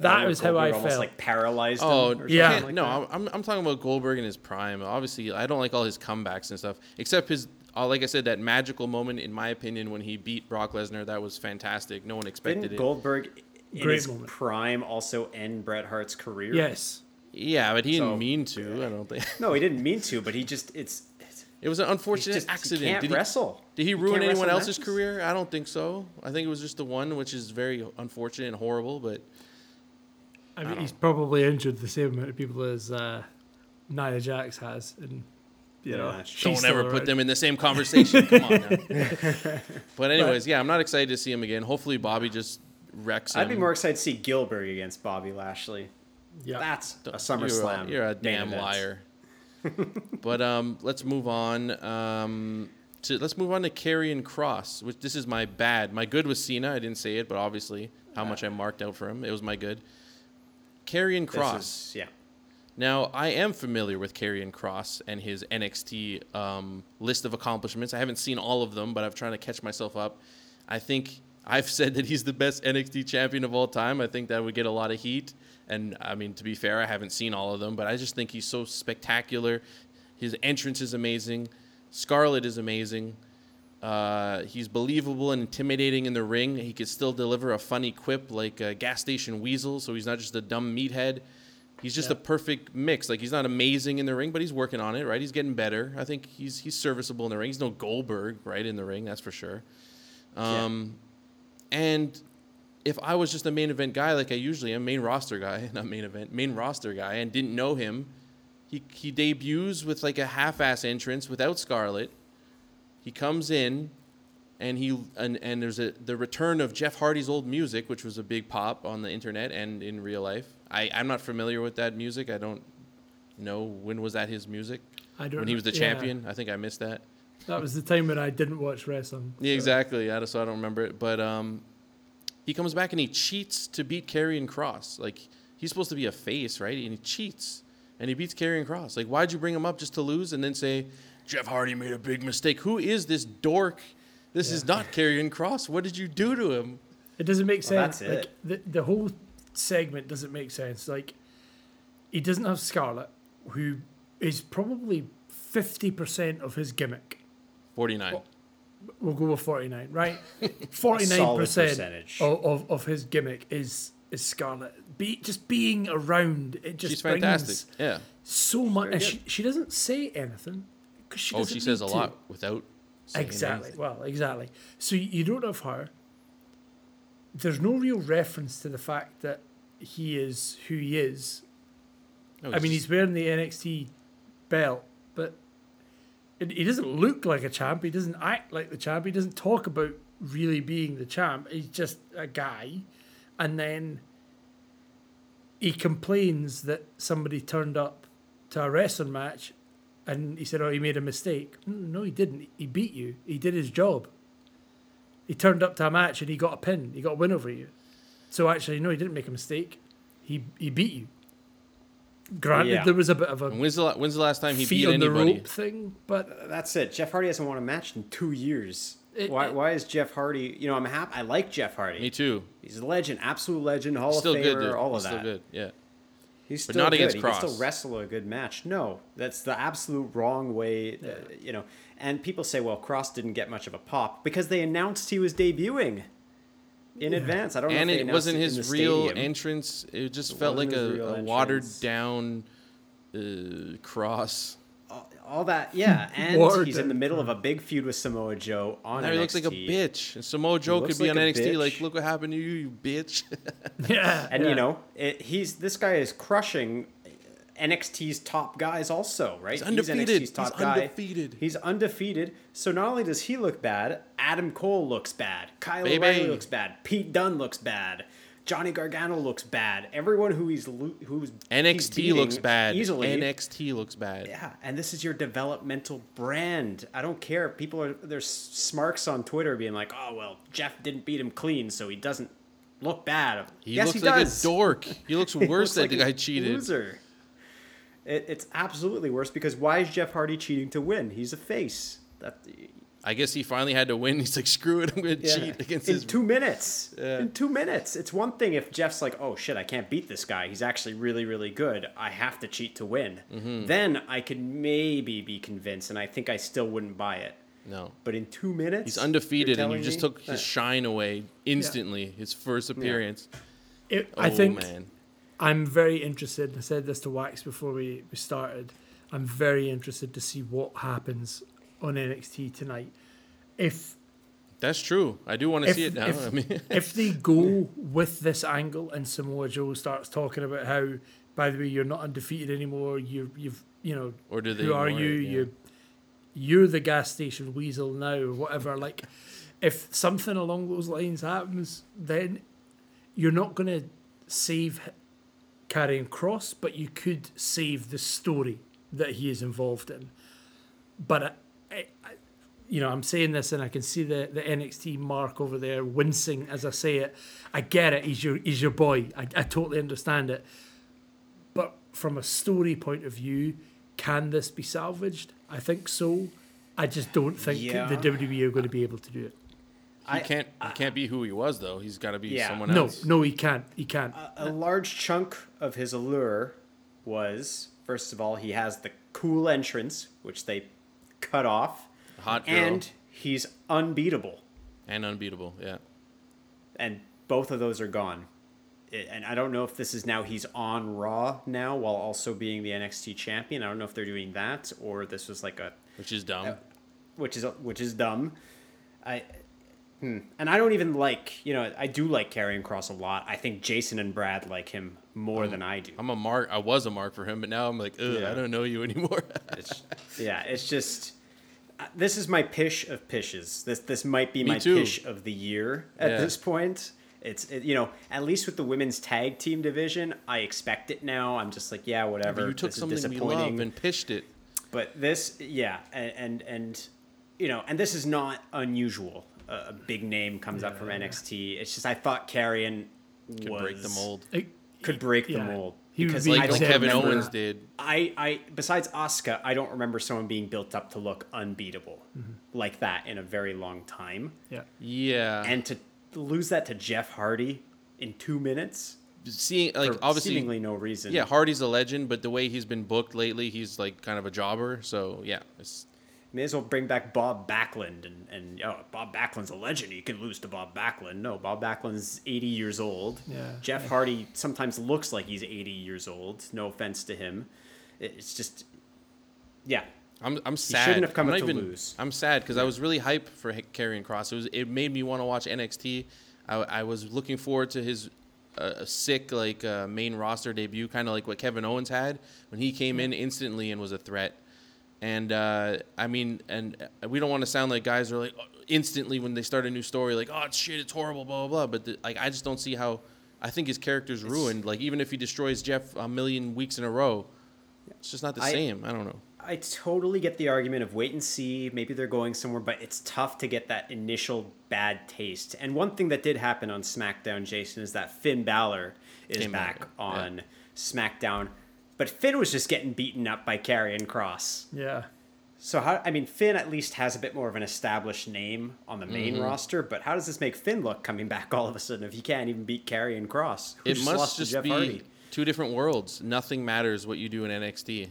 That was how I almost felt. like paralyzed. Oh him or yeah. something like no, that. I'm, I'm talking about Goldberg in his prime. Obviously, I don't like all his comebacks and stuff, except his. Uh, like I said, that magical moment, in my opinion, when he beat Brock Lesnar, that was fantastic. No one expected Didn't it. Goldberg in Great his moment. prime also end Bret Hart's career? yes, yeah, but he didn't mean to. I don't think. [laughs] No, he didn't mean to, but he just it's. it's It was an He's unfortunate just, accident. He can't did, he, wrestle. did he can't ruin anyone else's matches. career? I don't think so. I think it was just the one, which is very unfortunate and horrible. But I mean, he's probably injured the same amount of people as uh, Nia Jax has, and you Yeah, know, she's don't still ever put them in the same conversation. Come on. Now. [laughs] But anyways, yeah, I'm not excited to see him again. Hopefully, Bobby just wrecks him. I'd be more excited to see Gillberg against Bobby Lashley. Yeah, That's a You're SummerSlam. You're a damn event. liar. [laughs] but um, let's move on. Um, to let's move on to Karrion Kross. Which this is my bad. My good was Cena. I didn't say it, but obviously how much I marked out for him. It was my good. Karrion Kross. yeah. Now, I am familiar with Karrion Kross and his NXT um, list of accomplishments. I haven't seen all of them, but I'm trying to catch myself up. I think I've [laughs] said that he's the best NXT champion of all time. I think that would get a lot of heat. And I mean, to be fair, I haven't seen all of them, but I just think he's so spectacular. His entrance is amazing. Scarlett is amazing. Uh, he's believable and intimidating in the ring. He could still deliver a funny quip like a gas station weasel, so he's not just a dumb meathead. He's just Yeah. a perfect mix. Like he's not amazing in the ring, but he's working on it, right? He's getting better. I think he's he's serviceable in the ring. He's no Goldberg, right, in the ring, that's for sure. Um, and if I was just a main event guy, like I usually am, main roster guy, [laughs] not main event, main roster guy, and didn't know him, he he debuts with like a half-ass entrance without Scarlett. He comes in, and he and, and there's a the return of Jeff Hardy's old music, which was a big pop on the internet and in real life. I I'm not familiar with that music. I don't know when was that his music. I don't When he was the yeah. champion, I think I missed that. That was the time when I didn't watch wrestling. Yeah, exactly. I, so I don't remember it. But um, he comes back and he cheats to beat Karrion Kross. Like he's supposed to be a face, right? And he cheats and he beats Karrion Kross. Like why'd you bring him up just to lose and then say Jeff Hardy made a big mistake? Who is this dork? This is not Karrion Kross. What did you do to him? It doesn't make Well, sense. that's like it. the the whole segment doesn't make sense. Like he doesn't have Scarlett, who is probably fifty percent of his gimmick. Forty nine. We'll go with forty nine, right? [laughs] 49 percent of, of of his gimmick is is Scarlett. Be just being around it just She's fantastic. brings Yeah. so much. And she she doesn't say anything because she Oh, she says a to. lot without. saying Exactly. anything. Well, exactly. So you don't have her. There's no real reference to the fact that he is who he is. No, I mean, he's wearing the NXT belt, but it, he doesn't look like a champ. He doesn't act like the champ. He doesn't talk about really being the champ. He's just a guy, and then he complains that somebody turned up to a wrestling match, and he said, "Oh, he made a mistake." No, he didn't. He beat you. He did his job. He turned up to a match and he got a pin. He got a win over you. So actually, no, he didn't make a mistake. He he beat you. Granted, Yeah. there was a bit of a When's the, when's the last time he feet beat on the anybody? rope thing, but That's it. Jeff Hardy hasn't won a match in two years. It- why, it- why is Jeff Hardy? You know, I'm happy. I like Jeff Hardy. Me too. He's a legend, absolute legend, Hall Still of good, Famer, dude. all He's of that. Still good. Yeah. He's But still not good. against he can Kross. still wrestle a good match. No, that's the absolute wrong way. uh, you know, and people say, well, Kross didn't get much of a pop because they announced he was debuting in advance. I don't know. and if it wasn't his real stadium. entrance. It just It felt like a, a watered down uh, Kross. All that, yeah. Hmm. And Watered he's in the middle of a big feud with Samoa Joe on Now NXT. he looks like a bitch. And Samoa Joe could be like on NXT. bitch. Like, look what happened to you, you bitch. [laughs] [laughs] yeah, And yeah. you know, it, he's this guy is crushing NXT's top guys also, right? He's undefeated. NXT's top He's guy. undefeated. He's undefeated. So not only does he look bad, Adam Cole looks bad. Kyle Baby. O'Reilly looks bad. Pete Dunne looks bad. Johnny Gargano looks bad. Everyone who he's lo- who's NXT looks bad. easily. NXT looks bad. Yeah, and this is your developmental brand. I don't care. People are there's smarks on Twitter being like, "Oh well, Jeff didn't beat him clean, so he doesn't look bad." He yes, looks he like does. a dork. He looks [laughs] He worse looks than like the guy cheated. Loser. It, it's absolutely worse because why is Jeff Hardy cheating to win? He's a face. That I guess he finally had to win. [laughs] He's like, screw it, I'm gonna yeah. cheat against in his. two minutes. Yeah. In two minutes, it's one thing if Jeff's like, "Oh shit, I can't beat this guy. He's actually really, really good. I have to cheat to win." Mm-hmm. Then I could maybe be convinced, and I think I still wouldn't buy it. no, But in two minutes, he's undefeated, and you just me took that- his shine away instantly. His first appearance. It- Oh I think man, I'm very interested. I said this to Wax before we, we started. I'm very interested to see what happens on NXT tonight. If That's true. I do want to if, see it now. if, I mean, [laughs] if they go with this angle and Samoa Joe starts talking about how, by the way, you're not undefeated anymore. You you've you know Or do they who are you? it? Yeah. You you're the gas station weasel now or whatever. [laughs] Like if something along those lines happens, then you're not going to save Karrion Kross, but you could save the story that he is involved in. But you know, I'm saying this, and I can see the, the NXT mark over there wincing as I say it. I get it. He's your he's your boy. I, I totally understand it. But from a story point of view, can this be salvaged? I think so. I just don't think Yeah. the WWE are going to be able to do it. he I- can't. He can't be who he was though. He's got to be Yeah. someone No, else. no, he can't. He can't. a large chunk of his allure was first of all he has the cool entrance which they cut off Hot girl and he's unbeatable And unbeatable. Yeah. and both of those are gone and i don't know if this is now he's on raw now while also being the nxt champion i don't know if they're doing that or this was like a Which is dumb. which is which is dumb. I hmm. and I don't even like you know I do like Karrion Kross a lot. I think Jason and Brad like him more than I do. I'm a mark. I was a mark for him, but now I'm like, Ugh, Yeah. I don't know you [laughs] anymore. It's, yeah, it's just uh, this is my pish of pishes. This this might be Me my too. pish of the year at Yeah. this point. It's it, you know at least with the women's tag team division, I expect it now. I'm just like yeah, whatever. but you took this is something we love and pitched it. But this, yeah, and and, and you know, and this is not unusual. A, a big name comes up from NXT. It's just I thought Karrion Could was break the mold. It- Could break the yeah. mold He would because be I Like Kevin remember- Owens did. I, I besides Oscar, I don't remember someone being built up to look unbeatable mm-hmm. like that in a very long time. yeah. Yeah. And to lose that to Jeff Hardy in two minutes seeing like for obviously seemingly no reason. yeah hardy's a legend but the way he's been booked lately he's like kind of a jobber so yeah it's May as well bring back Bob Backlund and, and oh, Bob Backlund's a legend. You can lose to Bob Backlund. No, Bob Backlund's 80 years old. Yeah. Jeff Hardy sometimes looks like he's 80 years old. No offense to him. It's just, yeah. i'm, I'm sad He shouldn't have come I'm up not to even, lose. i'm sad because i was really hyped for Karrion Kross it was it made me want to watch nxt I, I was looking forward to his uh, sick like uh, main roster debut kind of like what kevin owens had when he came in instantly and was a threat and uh, I mean, and uh, we don't want to sound like guys are like instantly when they start a new story, like, oh, it's shit, it's horrible, blah blah blah. But the, like, I just don't see how. I think his character's ruined. Like, even if he destroys Jeff a million weeks in a row, it's just not the I- same. I don't know. I totally get the argument of wait and see. Maybe they're going somewhere, but it's tough to get that initial bad taste. And one thing that did happen on SmackDown, Jason, is that Finn Balor is back, back, on SmackDown. But Finn was just getting beaten up by Karrion Kross. Yeah. So how? I mean, Finn at least has a bit more of an established name on the main Mm-hmm. roster. But how does this make Finn look coming back all of a sudden if he can't even beat Karrion Kross? who It must lost to just Jeff be Hardy? two different worlds. Nothing matters what you do in NXT.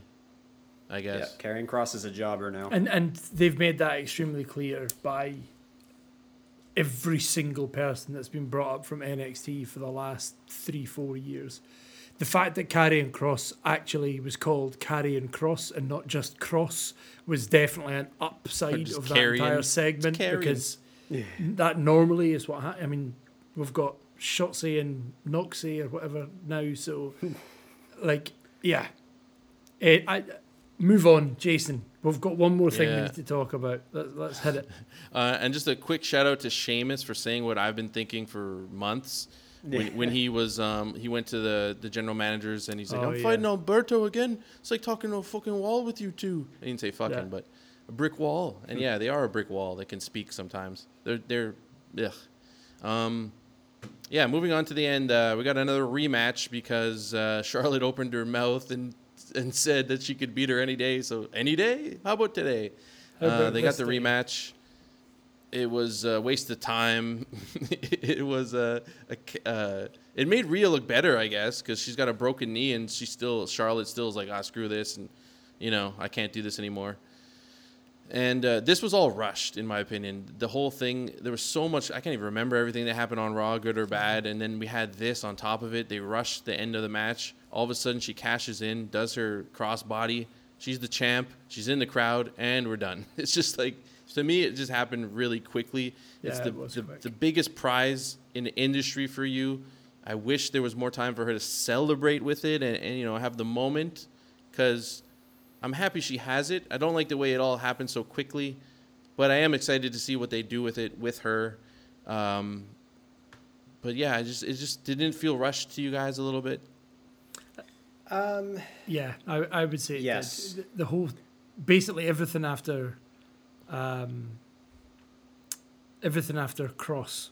I guess. Yeah, guess. Karrion Kross is a jobber now. And and they've made that extremely clear by every single person that's been brought up from NXT for the last three, four years. The fact that Karrion Kross actually was called Karrion Kross and not just Kross was definitely an upside of that carrion. entire segment carrion. because that normally is what ha- I mean. We've got Shotzi and Noxie or whatever now, so [laughs] like yeah. Eh, I move on, Jason. We've got one more thing we need to talk about. Let's, let's hit it. [laughs] Uh, and just a quick shout out to Seamus for saying what I've been thinking for months. When, when he was um, he went to the, the general managers and he's like, Oh, I'm yeah. fighting Alberto again. It's like talking to a fucking wall with you two. I didn't say fucking, Yeah. but a brick wall. And yeah, they are a brick wall. They can speak sometimes. They're they're ugh. Um, yeah, moving on to the end, uh, we got another rematch because uh, Charlotte opened her mouth and and said that she could beat her any day. So any day? How about today? Uh, they got the rematch. It was a waste of time. [laughs] it was a. uh, it made Rhea look better, I guess, because she's got a broken knee and she still Charlotte still is like, ah, screw this, and you know I can't do this anymore. And uh, this was all rushed, in my opinion. The whole thing, there was so much. I can't even remember everything that happened on Raw, good or bad. And then we had this on top of it. They rushed the end of the match. All of a sudden, she cashes in, does her crossbody, she's the champ, she's in the crowd, and we're done. [laughs] It's just like to me, it just happened really quickly. it's Yeah, the it was the, quick. the biggest prize in the industry for you. I wish there was more time for her to celebrate with it and, and you know have the moment, because I'm happy she has it. I don't like the way it all happened so quickly, but I am excited to see what they do with it with her. Um, but yeah, I just it just didn't feel rushed to you guys a little bit. Um, Yeah, I, I would say. Yes. The, the whole, basically everything after, um, everything after Kross,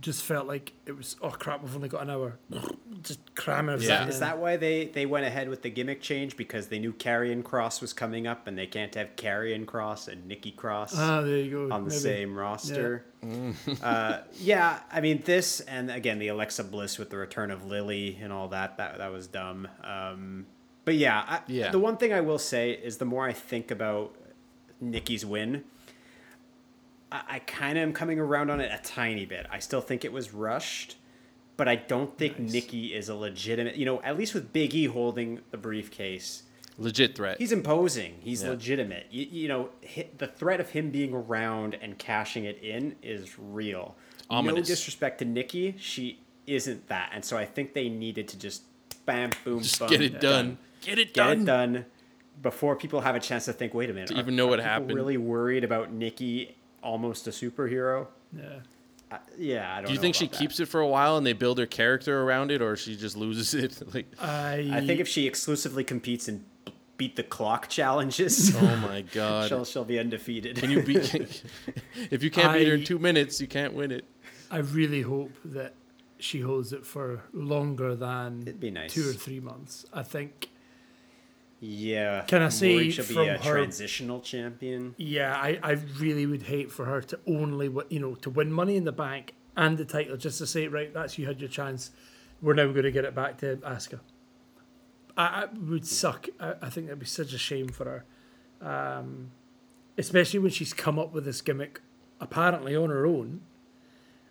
just felt like it was. Oh crap! We've only got an hour. [sniffs] Just cramming is, everything. that, is in. that why they, they went ahead with the gimmick change because they knew Karrion Kross was coming up and they can't have Karrion Kross and Nikki Cross Ah, there you go. on the maybe. same roster? uh, yeah, I mean this and again the Alexa Bliss with the return of Lily and all that that that was dumb. Um, but yeah, I, Yeah. the one thing I will say is the more I think about Nikki's win, I, I kind of am coming around on it a tiny bit. I still think it was rushed, but I don't think Nice. Nikki is a legitimate. You know, at least with Big E holding the briefcase, Legit threat. he's imposing. He's Yeah. legitimate. You, you know, hi the threat of him being around and cashing it in is real. No Ominous. disrespect to Nikki, she isn't that, and so I think they needed to just bam, boom, just bum, get it done. Get it Get done. it done before people have a chance to think. Wait a minute, To are- even know are what people happened. Really worried about Nikki, almost a superhero. Yeah. Uh, yeah, I don't. Do you think she that. keeps it for a while and they build her character around it, or she just loses it? [laughs] like, I. I think if she exclusively competes in beat the clock challenges, [laughs] oh my [laughs] god! she'll she'll be undefeated. Can you beat? if you can't beat her in two minutes, you can't win it. I really hope that she holds it for longer than It'd be nice. two or three months. I think. Yeah. Can I say worried she'll be from a her- transitional champion? Yeah, I, I really would hate for her to only you know to win Money in the Bank and the title just to say right that's you had your chance. We're now going to get it back to Asuka. I, I would suck. I, I think that'd be such a shame for her, um, especially when she's come up with this gimmick apparently on her own.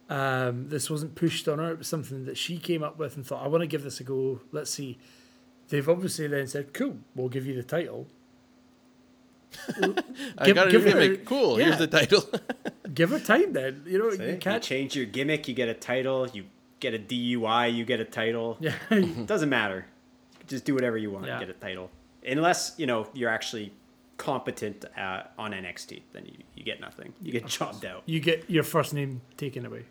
Um, this wasn't pushed on her; it was something that she came up with and thought, "I want to give this a go. Let's see." They've obviously then said, "Cool, we'll give you the title." [laughs] I Give- got a give new her- gimmick. Cool. yeah. Here's the title. [laughs] Give her time, then. You know, See? you You can't. change your gimmick, you get a title. You get a DUI, you get a title. Yeah, [laughs] Doesn't matter. Just do whatever you want Yeah. get a title. Unless, you know, you're actually competent uh, on NXT, then you, you get nothing. You get chopped out. you get your first name taken away.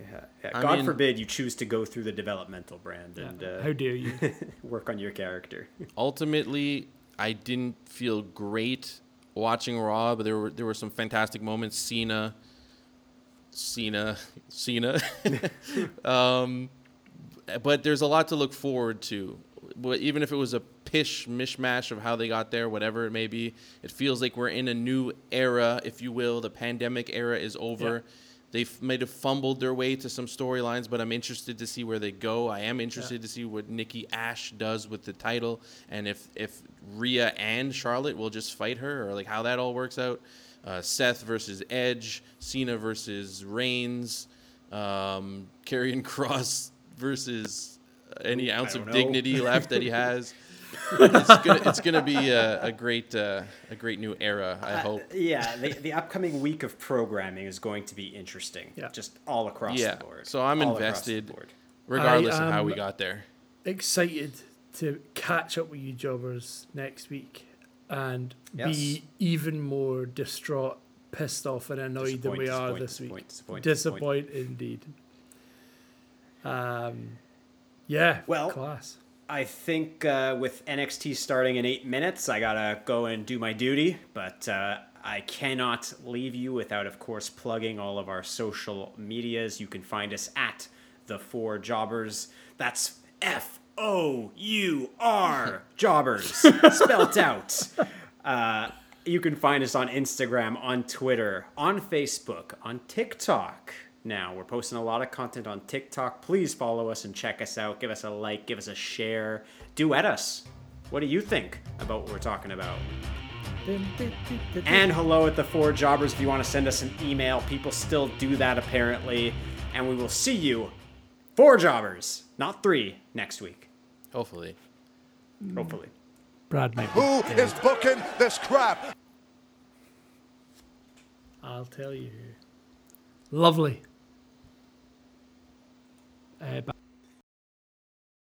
Yeah, yeah. God mean- forbid you choose to go through the developmental brand and uh, How dare you? [laughs] work on your character. Ultimately, I didn't feel great watching Raw, but there were there were some fantastic moments. Cena, Cena, Cena. [laughs] um, but there's a lot to look forward to. But even if it was a pish mishmash of how they got there, whatever it may be, it feels like we're in a new era, if you will. The pandemic era is over. Yeah. They might have fumbled their way to some storylines, but I'm interested to see where they go. I am interested to see what Nikki Ash does with the title, and if if Rhea and Charlotte will just fight her, or like how that all works out. Uh, Seth versus Edge, Cena versus Reigns, um, Karrion Kross versus any ounce of know. dignity left that he [laughs] has. It's gonna it's gonna be a, a great uh, a great new era. I hope. yeah, the, the upcoming week of programming is going to be interesting. Yeah. Just all across Yeah, the board. so I'm All invested. board. regardless of how we got there. Excited to catch up with you jobbers next week and Yes. be even more distraught, pissed off, and annoyed than we are this week. disappoint, disappoint, disappoint. indeed. Um, yeah. Well, class. I think uh, with NXT starting in eight minutes, I gotta go and do my duty, but uh, I cannot leave you without, of course, plugging all of our social medias. You can find us at the Four Jobbers. That's F O U R [laughs] Jobbers, spelt out. Uh, you can find us on Instagram, on Twitter, on Facebook, on TikTok. Now, we're posting a lot of content on TikTok. Please follow us and check us out. Give us a like, give us a share. Duet us. What do you think about what we're talking about? And hello at the Four Jobbers if you want to send us an email. People still do that apparently. And we will see you, Four Jobbers, not three, next week, Hopefully. hopefully. Brad might Who dead. is booking this crap? I'll tell you. Lovely. Uh,